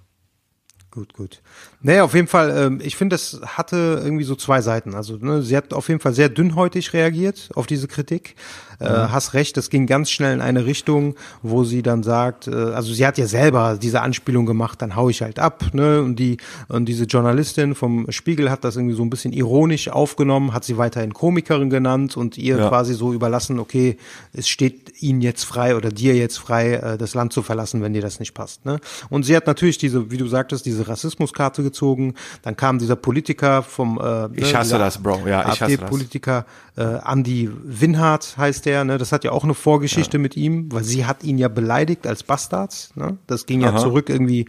Gut, gut. Naja, auf jeden Fall, ähm, ich finde, das hatte irgendwie so zwei Seiten. Also ne, sie hat auf jeden Fall sehr dünnhäutig reagiert auf diese Kritik. Äh, hast recht, das ging ganz schnell in eine Richtung, wo sie dann sagt, äh, also sie hat ja selber diese Anspielung gemacht, dann hau ich halt ab, ne? Und die und diese Journalistin vom Spiegel hat das irgendwie so ein bisschen ironisch aufgenommen, hat sie weiterhin Komikerin genannt und ihr
Ja.
quasi so überlassen, okay, es steht ihnen jetzt frei oder dir jetzt frei, äh, das Land zu verlassen, wenn dir das nicht passt. Ne? Und sie hat natürlich diese, wie du sagtest, diese Rassismuskarte gezogen. Dann kam dieser Politiker vom äh,
Ich hasse das, Bro. Ja, ich hasse das.
AfD-Politiker äh, Andy Winhardt heißt der, ne? Das hat ja auch eine Vorgeschichte mit ihm, weil sie hat ihn ja beleidigt als Bastard. Ne? Das ging ja
Aha.
zurück irgendwie,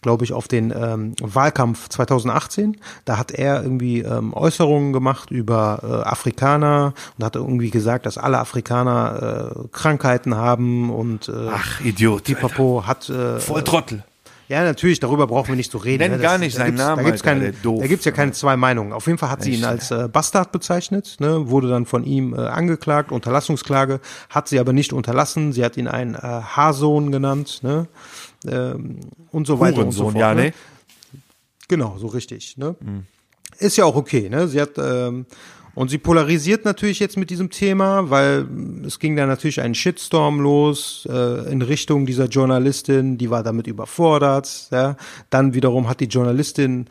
glaube ich, auf den ähm, Wahlkampf 2018. Da hat er irgendwie ähm, Äußerungen gemacht über äh, Afrikaner und hat irgendwie gesagt, dass alle Afrikaner äh, Krankheiten haben und äh,
Ach, Idiot.
Pipapo hat äh,
Voll Trottel.
Ja, natürlich, darüber brauchen wir nicht so reden.
Nenn
ne?
gar nicht seinen Namen,
Da gibt's
Alter,
keine, da gibt's ja keine zwei Meinungen. Auf jeden Fall hat sie ihn als äh, Bastard bezeichnet, ne? wurde dann von ihm äh, angeklagt, Unterlassungsklage, hat sie aber nicht unterlassen. Sie hat ihn einen äh, Haarsohn genannt, ne? Ähm, und so weiter und so
Hurensohn,
fort.
ja,
ne?
ne?
Genau, so richtig. Ne?
Mhm.
Ist ja auch okay. Ne? Sie hat ähm, und sie polarisiert natürlich jetzt mit diesem Thema, weil es ging da natürlich ein Shitstorm los äh, in Richtung dieser Journalistin, die war damit überfordert. Ja? Dann wiederum hat die Journalistin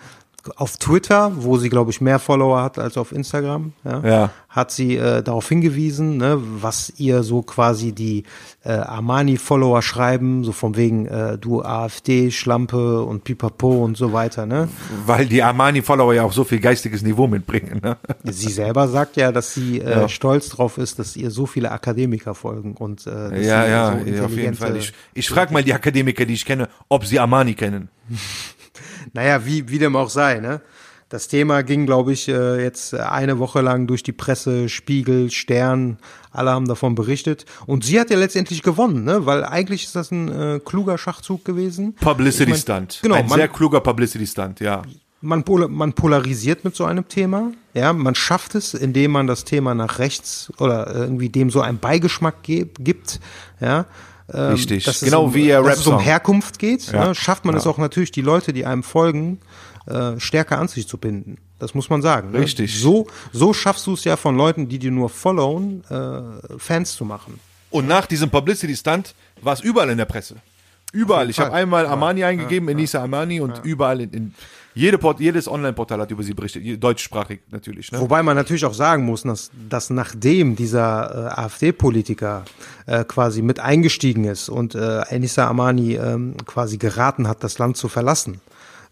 auf Twitter, wo sie glaube ich mehr Follower hat als auf Instagram, ja,
Ja.
hat sie äh, darauf hingewiesen, ne, was ihr so quasi die äh, Armani-Follower schreiben, so von wegen äh, du AfD, Schlampe und Pipapo und so weiter. Ne?
Weil die Armani-Follower ja auch so viel geistiges Niveau mitbringen. Ne?
Sie selber sagt ja, dass sie äh,
Ja.
stolz drauf ist, dass ihr so viele Akademiker folgen und äh, dass
Ja,
sie
ja,
so
ja, auf jeden Fall. Ich, ich frage mal die Akademiker, die ich kenne, ob sie Armani kennen.
Naja, wie, wie dem auch sei, ne? Das Thema ging, glaube ich, äh, jetzt eine Woche lang durch die Presse, Spiegel, Stern, alle haben davon berichtet. Und sie hat ja letztendlich gewonnen, ne? Weil eigentlich ist das ein äh, kluger Schachzug gewesen.
Publicity
Ich mein,
Stunt.
Genau,
Ein
man-
sehr kluger Publicity Stunt, ja.
man, man polarisiert mit so einem Thema. Ja, man schafft es, indem man das Thema nach rechts oder irgendwie dem so einen Beigeschmack ge gibt. Ja. Ähm,
Richtig.
dass
Genau
um,
wie ihr
dass es um. Herkunft geht.
Ja.
Ne, schafft man es auch natürlich, die Leute, die einem folgen, äh, stärker an sich zu binden. Das muss man sagen. Ne?
Richtig.
So, so schaffst du es ja von Leuten, die dir nur followen, äh, Fans zu machen.
Und nach diesem Publicity Stunt war es überall in der Presse. Überall. Ich habe einmal Armani eingegeben, Enisa Armani und überall in, in jede Port, jedes Online-Portal hat über sie berichtet, deutschsprachig natürlich. Ne?
Wobei man natürlich auch sagen muss, dass, dass nachdem dieser äh, AfD-Politiker äh, quasi mit eingestiegen ist und äh, Enisa Amani ähm, quasi geraten hat, das Land zu verlassen,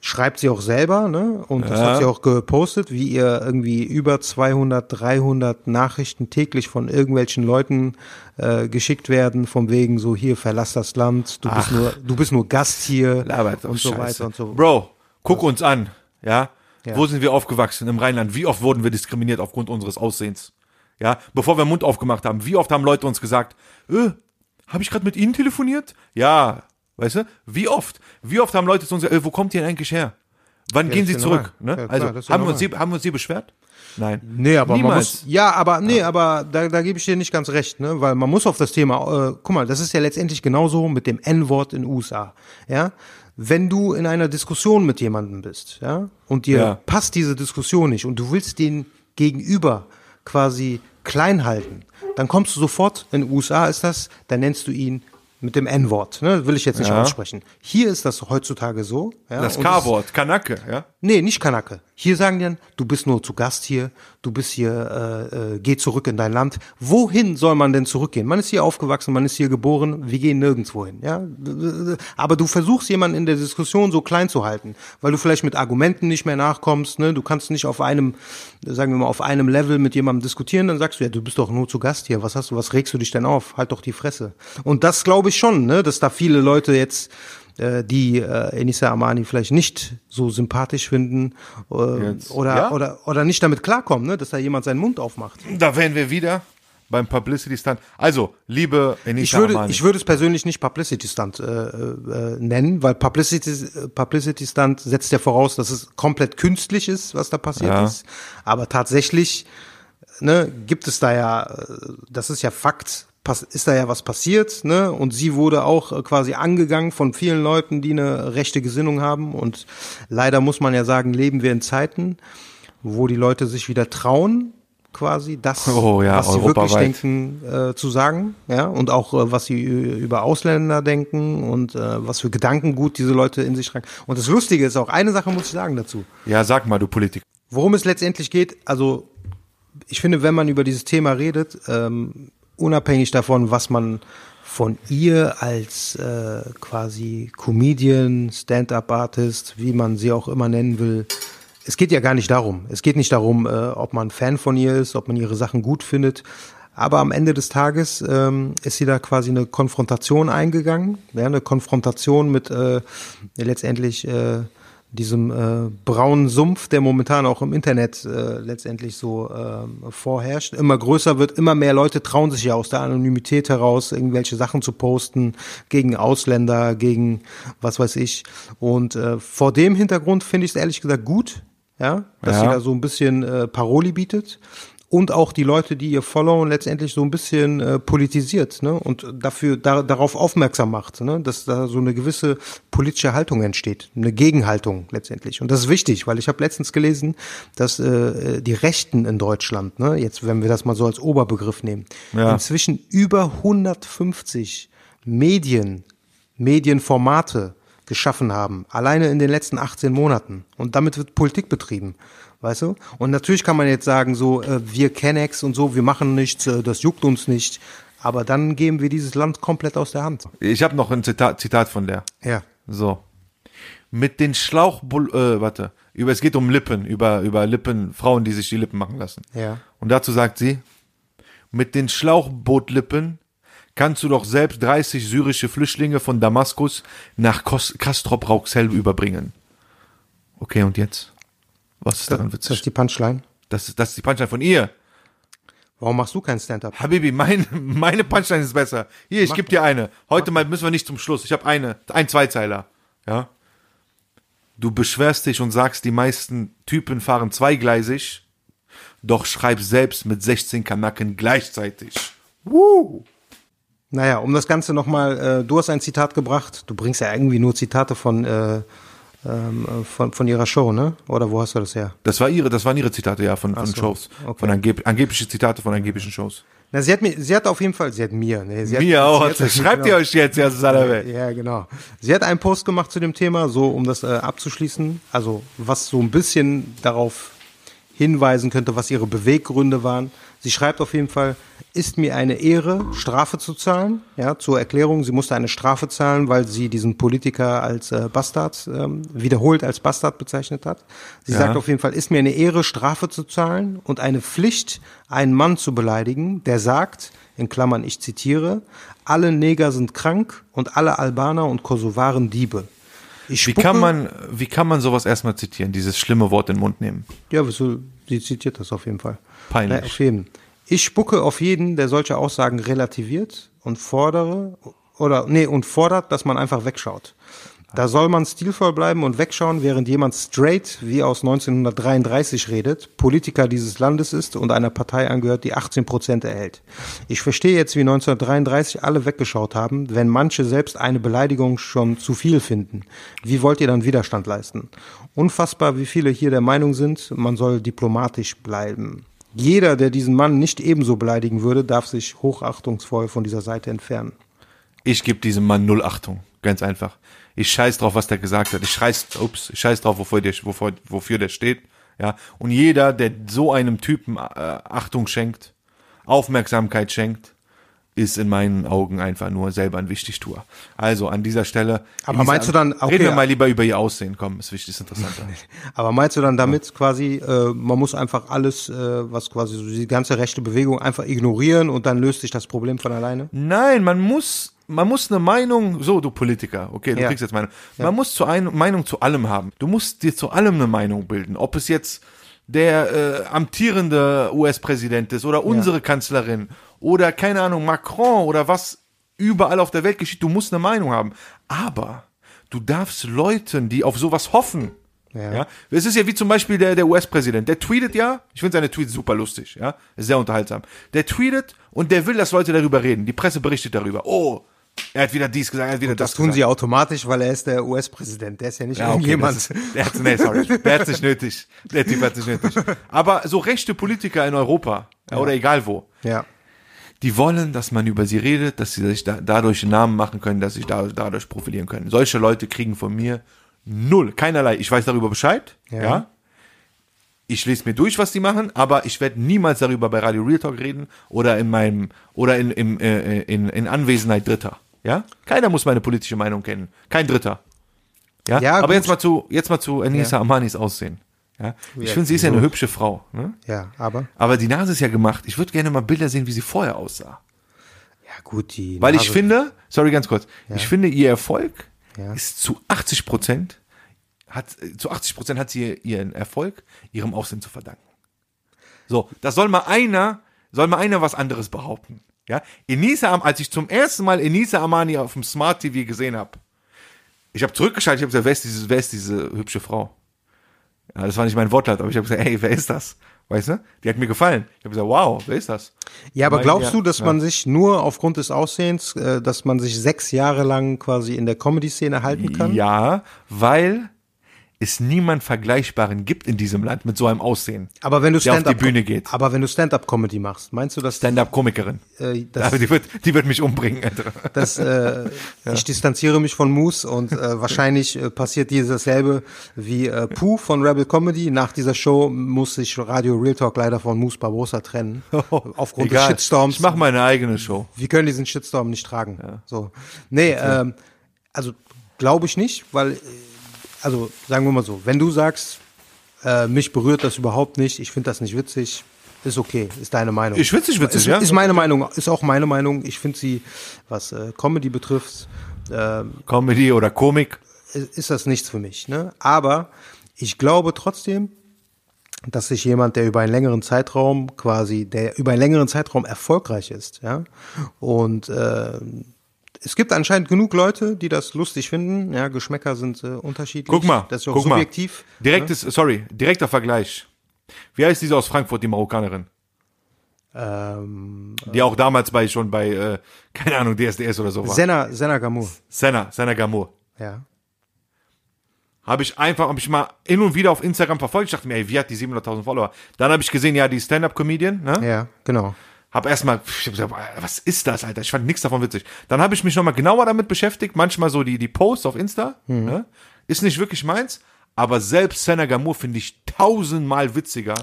schreibt sie auch selber, ne? Und das hat sie auch gepostet, wie ihr irgendwie über 200, 300 Nachrichten täglich von irgendwelchen Leuten äh, geschickt werden, vom wegen so hier verlass das Land, du bist nur du bist nur Gast hier
Labert
und so
Scheiße.
weiter und so.
Bro, guck uns an, ja?
Ja.
Wo sind wir aufgewachsen im Rheinland? Wie oft wurden wir diskriminiert aufgrund unseres Aussehens? Ja, bevor wir Mund aufgemacht haben, wie oft haben Leute uns gesagt, äh, habe ich gerade mit Ihnen telefoniert? Ja, weißt du? Wie oft? Wie oft haben Leute zu uns gesagt, äh, wo kommt ihr denn eigentlich her? Wann gehen
das
Sie
ja
zurück? Ne?
Ja, klar,
also
ja
haben wir, uns haben wir uns sie beschwert? Nein.
Nee, aber man
Niemals.
muss, ja, aber nee, aber da, da gebe ich dir nicht ganz recht, ne, weil man muss auf das Thema, äh, guck mal, das ist ja letztendlich genauso mit dem N-Wort in USA, ja. Wenn du in einer Diskussion mit jemandem bist, ja, und dir
Ja.
passt diese Diskussion nicht und du willst den Gegenüber quasi klein halten, dann kommst du sofort, in den USA ist das, dann nennst du ihn mit dem N-Wort, ne, will ich jetzt nicht
Ja.
aussprechen. Hier ist das heutzutage so, ja.
Das K-Wort, Kanacke, ja?
Nee, nicht Kanake. Hier sagen die dann, du bist nur zu Gast hier, du bist hier, äh, äh, geh zurück in dein Land. Wohin soll man denn zurückgehen? Man ist hier aufgewachsen, man ist hier geboren, wir gehen nirgendwo hin. Ja? Aber du versuchst jemanden in der Diskussion so klein zu halten, weil du vielleicht mit Argumenten nicht mehr nachkommst. Ne? Du kannst nicht auf einem, sagen wir mal, auf einem Level mit jemandem diskutieren, dann sagst du, ja, du bist doch nur zu Gast hier, was hast du, was regst du dich denn auf? Halt doch die Fresse. Und das glaube ich schon, ne? dass da viele Leute jetzt äh, die äh, Enisa Amani vielleicht nicht so sympathisch finden äh,
Jetzt.
oder,
Ja?
oder, oder nicht damit klarkommen, ne? dass da jemand seinen Mund aufmacht.
Da wären wir wieder beim Publicity Stunt. Also, liebe Enisa
Ich würde,
Amani.
ich würde es persönlich nicht Publicity Stunt äh, äh, nennen, weil Publicity, Publicity Stunt setzt ja voraus, dass es komplett künstlich ist, was da passiert
Ja.
ist. Aber tatsächlich ne, gibt es da ja, äh, das ist ja Fakt, ist da ja was passiert, ne? Und sie wurde auch äh, quasi angegangen von vielen Leuten, die eine rechte Gesinnung haben. Und leider muss man ja sagen, leben wir in Zeiten, wo die Leute sich wieder trauen, quasi das,
Oh ja,
was sie wirklich denken, äh, zu sagen, ja, und auch äh, was sie ü- über Ausländer denken und äh, was für Gedankengut diese Leute in sich tragen. Und das Lustige ist auch, eine Sache muss ich sagen dazu.
Ja, sag mal, du Politik.
Worum es letztendlich geht, also ich finde, wenn man über dieses Thema redet, ähm, unabhängig davon, was man von ihr als äh, quasi Comedian, Stand-up-Artist, wie man sie auch immer nennen will, es geht ja gar nicht darum. Es geht nicht darum, äh, ob man Fan von ihr ist, ob man ihre Sachen gut findet. Aber am Ende des Tages ähm, ist sie da quasi eine Konfrontation eingegangen, ja, eine Konfrontation mit äh, letztendlich äh, diesem äh, braunen Sumpf, der momentan auch im Internet äh, letztendlich so äh, vorherrscht, immer größer wird, immer mehr Leute trauen sich ja aus der Anonymität heraus, irgendwelche Sachen zu posten gegen Ausländer, gegen was weiß ich. Und äh, vor dem Hintergrund finde ich es ehrlich gesagt gut, ja, dass
Ja.
sie da so ein bisschen äh, Paroli bietet und auch die Leute, die ihr followen, letztendlich so ein bisschen äh, politisiert ne? und dafür da, darauf aufmerksam macht, ne? dass da so eine gewisse politische Haltung entsteht, eine Gegenhaltung letztendlich. Und das ist wichtig, weil ich habe letztens gelesen, dass äh, die Rechten in Deutschland, ne? jetzt wenn wir das mal so als Oberbegriff nehmen,
Ja.
inzwischen über 150 Medien, Medienformate geschaffen haben, alleine in den letzten 18 Monaten. Und damit wird Politik betrieben, weißt du? Und natürlich kann man jetzt sagen, so, äh, wir Kennex und so, wir machen nichts, äh, das juckt uns nicht. Aber dann geben wir dieses Land komplett aus der Hand.
Ich habe noch ein Zitat, Zitat von der.
Ja.
So. Mit den Schlauchbull, äh, warte, über, es geht um Lippen, über, über Lippen, Frauen, die sich die Lippen machen lassen.
Ja.
Und dazu sagt sie, mit den Schlauchbootlippen kannst du doch selbst 30 syrische Flüchtlinge von Damaskus nach Kastrop Rauxel überbringen. Okay, und jetzt? Was ist daran
Das ist
witzig?
die Punchline.
Das, das ist die Punchline von ihr.
Warum machst du kein Stand-up?
Habibi, mein, meine Punchline ist besser. Hier, ich gebe dir eine. Heute mal müssen wir nicht zum Schluss. Ich habe eine, ein Zweizeiler. Ja. Du beschwerst dich und sagst, die meisten Typen fahren zweigleisig, doch schreib selbst mit 16 Kanaken gleichzeitig. Woo!
Naja, um das Ganze nochmal, äh, du hast ein Zitat gebracht. Du bringst ja irgendwie nur Zitate von, äh, ähm, äh, von, von ihrer Show, ne? Oder wo hast du das her?
Das war ihre, das waren ihre Zitate, ja, von, von
so,
Shows.
okay.
Von angeb angebliche Zitate von angeblichen Shows.
Na, sie hat mir, sie hat auf jeden Fall, sie hat mir, nee, sie hat,
Mir auch.
hat,
Schreibt ihr euch jetzt, ja, Salame.
Ja, genau. Sie hat einen Post gemacht zu dem Thema, so um das äh, abzuschließen, also was so ein bisschen darauf hinweisen könnte, was ihre Beweggründe waren. Sie schreibt auf jeden Fall, ist mir eine Ehre, Strafe zu zahlen. Ja, zur Erklärung, sie musste eine Strafe zahlen, weil sie diesen Politiker als äh, Bastard ähm, wiederholt als Bastard bezeichnet hat. Sie
Ja.
sagt auf jeden Fall, ist mir eine Ehre, Strafe zu zahlen und eine Pflicht, einen Mann zu beleidigen, der sagt, in Klammern, ich zitiere, alle Neger sind krank und alle Albaner und Kosovaren Diebe. Ich
Wie
spucke-
kann man, wie kann man sowas erstmal zitieren, dieses schlimme Wort in den Mund nehmen?
Ja, wieso? Sie zitiert das auf jeden Fall.
Peinlich.
Na, auf jeden. Ich spucke auf jeden, der solche Aussagen relativiert und fordere oder nee und fordert, dass man einfach wegschaut. Da soll man stilvoll bleiben und wegschauen, während jemand straight wie aus 1933 redet, Politiker dieses Landes ist und einer Partei angehört, die 18 Prozent erhält. Ich verstehe jetzt, wie 1933 alle weggeschaut haben, wenn manche selbst eine Beleidigung schon zu viel finden. Wie wollt ihr dann Widerstand leisten? Unfassbar, wie viele hier der Meinung sind, man soll diplomatisch bleiben. Jeder, der diesen Mann nicht ebenso beleidigen würde, darf sich hochachtungsvoll von dieser Seite entfernen.
Ich gebe diesem Mann null Achtung. Ganz einfach. Ich scheiß drauf, was der gesagt hat. Ich scheiß, ups, ich scheiß drauf, wofür der, wofür, wofür der steht. Ja. Und jeder, der so einem Typen äh, Achtung schenkt, Aufmerksamkeit schenkt, ist in meinen Augen einfach nur selber ein Wichtigtuer. Also an dieser Stelle.
Aber meinst du dann- okay,
reden wir
ja.
mal lieber über ihr Aussehen. Komm, ist wichtig, ist interessanter.
Aber meinst du dann damit quasi, äh, man muss einfach alles, äh, was quasi so die ganze rechte Bewegung einfach ignorieren und dann löst sich das Problem von alleine?
Nein, man muss, man muss eine Meinung, so du Politiker, okay, du
Ja.
kriegst jetzt Meinung. Man muss zu ein, Meinung zu allem haben. Du musst dir zu allem eine Meinung bilden. Ob es jetzt der äh, amtierende US-Präsident ist oder unsere Kanzlerin oder keine Ahnung, Macron oder was überall auf der Welt geschieht, du musst eine Meinung haben. Aber du darfst Leuten, die auf sowas hoffen,
Ja.
Ja. Es ist ja wie zum Beispiel der, der US-Präsident, der tweetet ja, ich finde seine Tweets super lustig, ja, sehr unterhaltsam. Der tweetet und der will, dass Leute darüber reden. Die Presse berichtet darüber. Oh, er hat wieder dies gesagt, er hat wieder
Das
das,
tun
gesagt.
sie automatisch, weil er ist der US-Präsident. Der ist ja nicht
Ja, okay,
irgendjemand.
das ist, der hat, nee, sorry, der hat nicht nötig. Der Typ hat nicht nötig. Aber so rechte Politiker in Europa, ja. oder egal wo,
ja.
Die wollen, dass man über sie redet, dass sie sich da, dadurch einen Namen machen können, dass sie sich da, dadurch profilieren können. Solche Leute kriegen von mir null, keinerlei. Ich weiß darüber Bescheid,
Ja.
ja. Ich lese mir durch, was die machen, aber ich werde niemals darüber bei Radio Real Talk reden oder in meinem oder in, im, äh, in, in Anwesenheit Dritter. Ja? Keiner muss meine politische Meinung kennen. Kein Dritter. Ja,
Ja,
aber
gut.
jetzt mal zu, jetzt mal zu Anissa Amanis Aussehen. Ja? Ich
Ja,
finde, sie ist ja eine hübsche Frau. Ne?
Ja, aber.
Aber die Nase ist ja gemacht. Ich würde gerne mal Bilder sehen, wie sie vorher aussah.
Ja, gut, die.
Weil ich
Nase-
finde, sorry, ganz kurz, ich finde, ihr Erfolg
Ja.
ist zu 80 Prozent, hat, zu 80 Prozent hat sie ihren Erfolg ihrem Aussehen zu verdanken. So, das soll mal einer, soll mal einer was anderes behaupten. Ja, Enisa, als ich zum ersten Mal Enisa Amani auf dem Smart TV gesehen habe, ich habe zurückgeschaltet, ich habe gesagt, wer ist, diese, wer ist diese hübsche Frau? Ja, das war nicht mein Wortlaut, aber ich habe gesagt, ey, wer ist das? Weißt du? Die hat mir gefallen. Ich habe gesagt, wow, wer ist das?
Ja, aber glaubst du, dass
ja.
man sich nur aufgrund des Aussehens, äh, dass man sich sechs Jahre lang quasi in der Comedy-Szene halten kann?
Ja, weil es niemand Vergleichbaren gibt in diesem Land mit so einem Aussehen.
Aber wenn du
der auf die
Stand-up
Bühne geht.
aber wenn du Stand-up-Comedy machst, meinst du, dass
Stand-up-Komikerin.
äh, das,
Aber die wird, die wird mich umbringen, Alter.
das äh, ich distanziere mich von Moose und äh, wahrscheinlich äh, passiert dir dasselbe wie äh, Pooh von Rebel Comedy. Nach dieser Show muss sich Radio Real Talk leider von Moose Barbosa trennen aufgrund des Shitstorms.
Ich mache meine eigene Show.
wir können diesen Shitstorm nicht tragen. So. Nee, ähm, also glaube ich nicht, weil, äh, also sagen wir mal so, wenn du sagst, äh, mich berührt das überhaupt nicht, ich finde das nicht witzig, ist okay, ist deine Meinung.
Ich find's nicht witzig,
ist,
ja.
Ist meine Meinung, ist auch meine Meinung. Ich finde sie, was äh, Comedy betrifft, ähm,
Comedy oder Komik.
ist ist das nichts für mich. Ne? Aber ich glaube trotzdem, dass sich jemand, der über einen längeren Zeitraum quasi, der über einen längeren Zeitraum erfolgreich ist, ja, und äh, es gibt anscheinend genug Leute, die das lustig finden. Ja, Geschmäcker sind äh, unterschiedlich.
Guck mal,
das ist auch
guck
subjektiv.
mal. Direktes, sorry, direkter Vergleich. Wie heißt diese aus Frankfurt, die Marokkanerin?
Ähm,
Die auch damals bei, schon bei, äh, keine Ahnung, DSDS oder so war.
Senna, Senna Gamour.
Senna, Senna Gamour.
Ja.
habe ich einfach, habe ich mal hin und wieder auf Instagram verfolgt. Ich dachte mir, ey, wie hat die 700.000 Follower? Dann habe ich gesehen, ja, die Stand-Up-Comedian, ne?
Ja, genau.
Hab erstmal, was ist das, Alter? Ich fand nichts davon witzig. Dann habe ich mich nochmal genauer damit beschäftigt. Manchmal so die, die Posts auf Insta,
Mhm.
ne? Ist nicht wirklich meins. Aber selbst Senna Gamour finde ich tausendmal witziger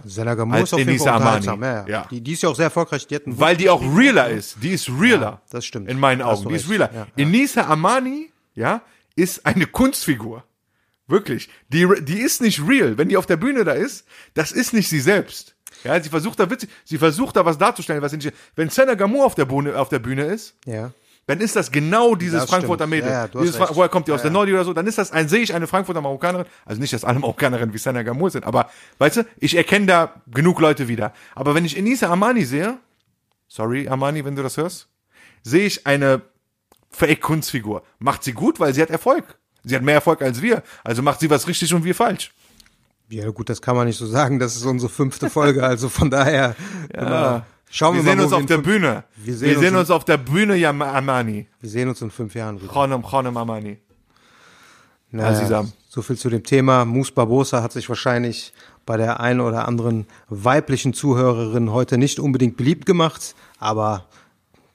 als
ist auf jeden Fall. Ja, ja.
Ja.
Die, die ist ja auch sehr erfolgreich. Die
Weil die auch realer ist. Die ist realer.
das stimmt.
In meinen Augen. Die ist realer.
Ja, ja.
Enisa Amani, ja, ist eine Kunstfigur. Wirklich. Die, die ist nicht real. Wenn die auf der Bühne da ist, das ist nicht sie selbst. Ja, sie versucht da witzig, sie versucht da was darzustellen, was nicht, wenn Senna Gamour auf der Bühne, auf der Bühne ist,
ja.
dann ist das genau dieses
Das
Frankfurter. Mädel.
Ja,
dieses. Fra- woher kommt die aus der. Nordi oder so? Dann ist das ein, sehe ich eine Frankfurter Marokkanerin. Also nicht, dass alle Marokkanerinnen wie Senna Gamour sind, aber weißt du, ich erkenne da genug Leute wieder. Aber wenn ich Enisa Amani sehe, sorry Amani, wenn du das hörst, sehe ich eine Fake-Kunstfigur. Macht sie gut, weil sie hat Erfolg. Sie hat mehr Erfolg als wir. Also macht sie was richtig und wir falsch.
Ja, gut, das kann man nicht so sagen. Das ist unsere fünfte Folge. Also von daher, genau. schauen wir,
wir sehen
mal,
uns
wo
auf der Bühne.
Wir
Wir
sehen
sehen,
uns
uns, auf der Bühne, ja, Amani.
Wir sehen uns in fünf Jahren wieder.
Khonem, Khonem Amani.
Naja, so viel zu dem Thema. Mus Barbosa hat sich wahrscheinlich bei der einen oder anderen weiblichen Zuhörerin heute nicht unbedingt beliebt gemacht, aber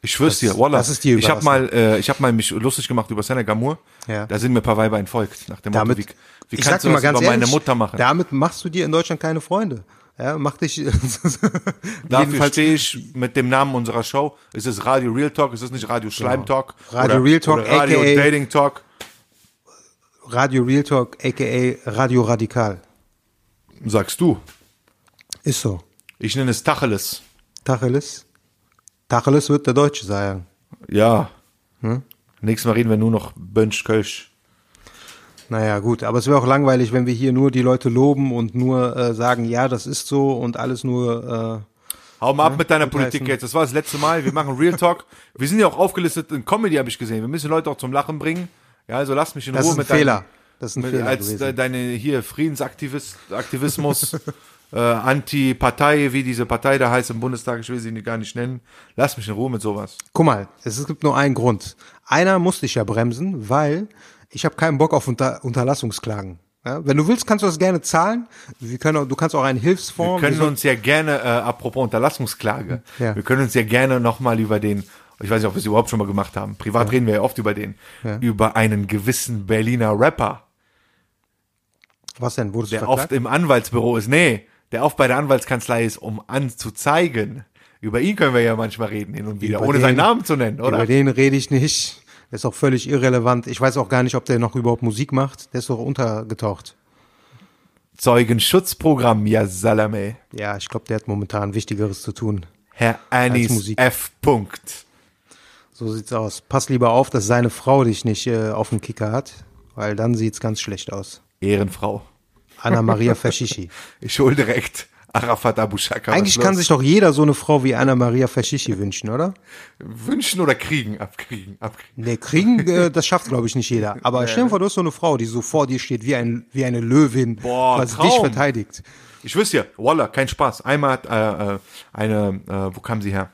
Ich schwör's
Das-
dir, Wallah.
das ist die
ich habe mal, äh, ich habe mal mich lustig gemacht über Senna Gamour.
Ja.
Da sind mir ein paar Weiber entfolgt nach dem
damit,
Motto, wie, wie kannst du
mal
das
ganz
über meine Mutter machen?
damit machst du dir in Deutschland keine Freunde. Ja, mach dich,
Dafür stehe ich mit dem Namen unserer Show. Ist es Radio Real Talk? Ist es nicht Radio Schleim Talk?
Genau. Radio
oder,
Real Talk,
oder Radio
aka
Dating Talk.
Radio Real Talk, aka Radio Radikal.
Sagst du.
Ist so.
Ich nenne es Tacheles.
Tacheles. Tacheles wird der Deutsche sagen.
Ja.
Hm?
Nächstes Mal reden wir nur noch Bönsch Kölsch.
Naja, gut, aber es wäre auch langweilig, wenn wir hier nur die Leute loben und nur äh, sagen, ja, das ist so und alles nur,
Hau mal ab mit deiner Politik jetzt. Das war das letzte Mal. Wir machen Real Talk. Wir sind ja auch aufgelistet in Comedy, habe ich gesehen. Wir müssen Leute auch zum Lachen bringen. Ja, also lass mich in
Das
Ruhe
ist ein
mit deinen-
Fehler. Das ist ein Fehler
als
gewesen.
de, deine hier Friedensaktivismus, Aktivismus, äh, Anti-Partei, wie diese Partei da heißt im Bundestag, ich will sie gar nicht nennen. Lass mich in Ruhe mit sowas.
Guck mal, es gibt nur einen Grund. Einer musste ich ja bremsen, weil ich habe keinen Bock auf Unter Unterlassungsklagen. Ja, wenn du willst, kannst du das gerne zahlen. Wir können, du kannst auch einen
Wir
Hilfsfonds.
können
wir
uns ja gerne, äh, apropos Unterlassungsklage,
Ja.
wir können uns ja gerne nochmal über den, ich weiß nicht, ob wir es überhaupt schon mal gemacht haben, privat reden wir ja oft über den,
Ja.
über einen gewissen Berliner Rapper,
was denn? Wurdest du
der
verklagt?
oft im Anwaltsbüro ist. Nee, der oft bei der Anwaltskanzlei ist, um anzuzeigen. Über ihn können wir ja manchmal reden, hin und wieder,
Über
ohne
den-
seinen Namen zu nennen, oder?
Über den rede ich nicht. Der ist auch völlig irrelevant. Ich weiß auch gar nicht, ob der noch überhaupt Musik macht. Der ist doch untergetaucht.
Zeugenschutzprogramm, ja Salame.
Ja, ich glaube, der hat momentan Wichtigeres zu tun.
Herr Anis. F. Punkt.
So sieht's aus. Pass lieber auf, dass seine Frau dich nicht äh, auf dem Kicker hat, weil dann sieht's ganz schlecht aus.
Ehrenfrau.
Anna Maria Fashishi.
Ich hol direkt Arafat Abu Shaka.
Eigentlich kann sich doch jeder so eine Frau wie Anna Maria Fashishi wünschen, oder?
wünschen oder kriegen, abkriegen, abkriegen.
Nee, kriegen, äh, das schafft, glaube ich, nicht jeder. Aber stell dir vor, du hast so eine Frau, die so vor dir steht wie, ein, wie eine Löwin,
Boah,
was
Traum.
dich verteidigt.
Ich wüsste ja, Wallah, kein Spaß. Einmal hat äh, äh, eine, äh, wo kam sie her?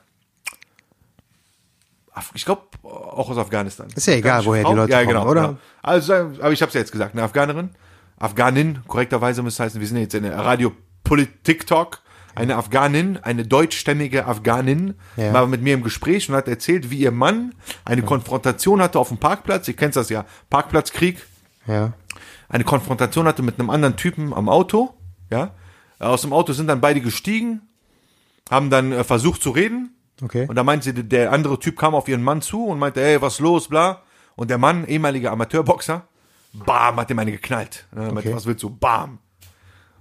Ich glaube, auch aus Afghanistan.
Ist ja egal, woher die? Leute
ja,
kommen,
genau,
oder?
Genau. Also, aber ich habe es ja jetzt gesagt, eine Afghanerin, Afghanin, korrekterweise müsste heißen, wir sind jetzt in der Radio-Politik-Talk. Eine Afghanin, eine deutschstämmige Afghanin,
Ja.
war mit mir im Gespräch und hat erzählt, wie ihr Mann eine Konfrontation hatte auf dem Parkplatz. Ihr kennt das ja, Parkplatzkrieg
Ja.
eine Konfrontation hatte mit einem anderen Typen am Auto, ja. Aus dem Auto sind dann beide gestiegen, haben dann äh, versucht zu reden.
Okay.
Und da meinte sie, der andere Typ kam auf ihren Mann zu und meinte, ey, was los, bla. Und der Mann, ehemaliger Amateurboxer, bam, hat ihm eine geknallt. Ne, meinte,
Okay.
Was willst du? Bam.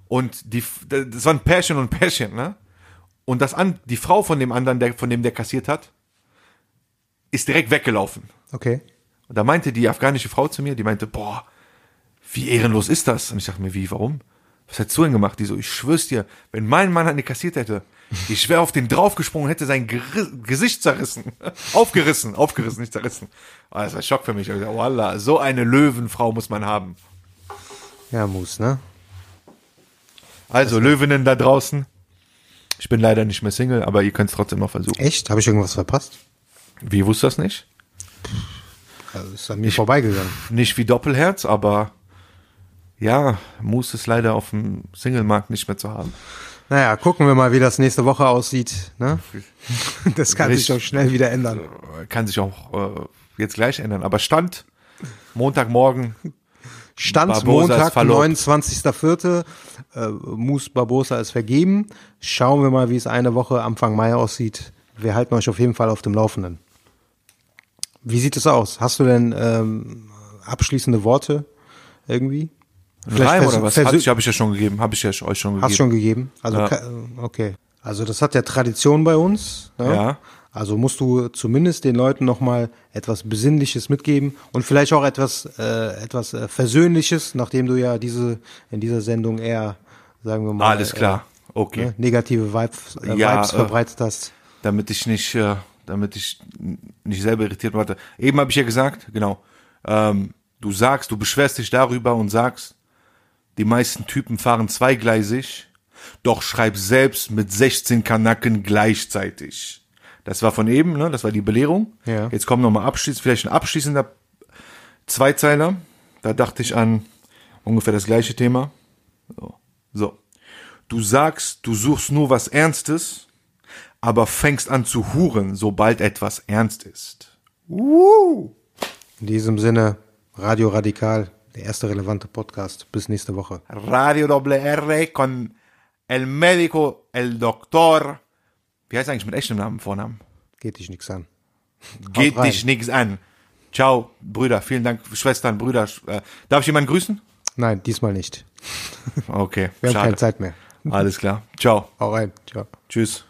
Und die, das waren Pärchen und Pärchen, ne? Und das an, die Frau von dem anderen, der, von dem der kassiert hat, ist direkt weggelaufen.
Okay.
Und da meinte die afghanische Frau zu mir, die meinte, boah, wie ehrenlos ist das? Und ich dachte mir, wie, warum? Was hättest du denn gemacht? Die so, ich schwör's dir, wenn mein Mann eine kassiert hätte, ich wäre auf den draufgesprungen und hätte sein Geri- Gesicht zerrissen. aufgerissen, aufgerissen, nicht zerrissen. Oh, das war ein Schock für mich. Ich dachte, Wallah, so eine Löwenfrau muss man haben.
Ja, muss, ne?
Also, Löwinnen da draußen. Ich bin leider nicht mehr Single, aber ihr könnt es trotzdem noch versuchen.
Echt? Habe ich irgendwas verpasst?
Wie wusst du das nicht?
Also ist an mir vorbeigegangen.
Nicht wie Doppelherz, aber ja, Moose ist leider auf dem Singlemarkt nicht mehr zu haben.
Naja, gucken wir mal, wie das nächste Woche aussieht. Ne? Das kann sich
Richtig.
auch schnell wieder ändern.
Kann sich auch äh, jetzt gleich ändern. Aber Stand Montagmorgen,
Stand
Barbosa
Montag,
verlobt.
29.04. Äh, Mus Barbosa ist vergeben. Schauen wir mal, wie es eine Woche Anfang Mai aussieht. Wir halten euch auf jeden Fall auf dem Laufenden. Wie sieht es aus? Hast du denn ähm, abschließende Worte irgendwie?
Reim
vers-
oder was? Habe ich, ja schon gegeben. Habe ich ja euch schon gegeben.
Hast schon gegeben? Also
Ja.
ka- okay. Also das hat ja Tradition bei uns. Ne?
Ja.
Also musst du zumindest den Leuten noch mal etwas Besinnliches mitgeben und vielleicht auch etwas äh, etwas äh, Versöhnliches, nachdem du ja diese in dieser Sendung eher sagen wir mal
Alles klar. Okay.
Äh, ne, negative Vibes, äh,
Ja,
Vibes
äh,
verbreitet hast.
damit ich nicht, äh, damit ich nicht selber irritiert warte. Eben habe ich ja gesagt, genau. Ähm, du sagst, du beschwerst dich darüber und sagst, die meisten Typen fahren zweigleisig, doch schreib selbst mit 16 Kanaken gleichzeitig. Das war von eben, ne? Das war die Belehrung.
Ja.
Jetzt kommt nochmal abschließend, vielleicht ein abschließender Zweizeiler. Da dachte ich an ungefähr das gleiche Thema. So. so. Du sagst, du suchst nur was Ernstes, aber fängst an zu huren, sobald etwas ernst ist. Uh.
In diesem Sinne Radio Radikal, der erste relevante Podcast. Bis nächste Woche.
Radio Doble R con el médico, el doctor. Wie heißt eigentlich mit echtem Namen, Vornamen?
Geht dich nichts an.
Geht dich nix an. Ciao, Brüder. Vielen Dank, Schwestern, Brüder. Äh, darf ich jemanden grüßen?
Nein, diesmal nicht.
Okay,
Wir haben
schade.
keine Zeit mehr.
Alles klar. Ciao.
Hau rein. Ciao.
Tschüss.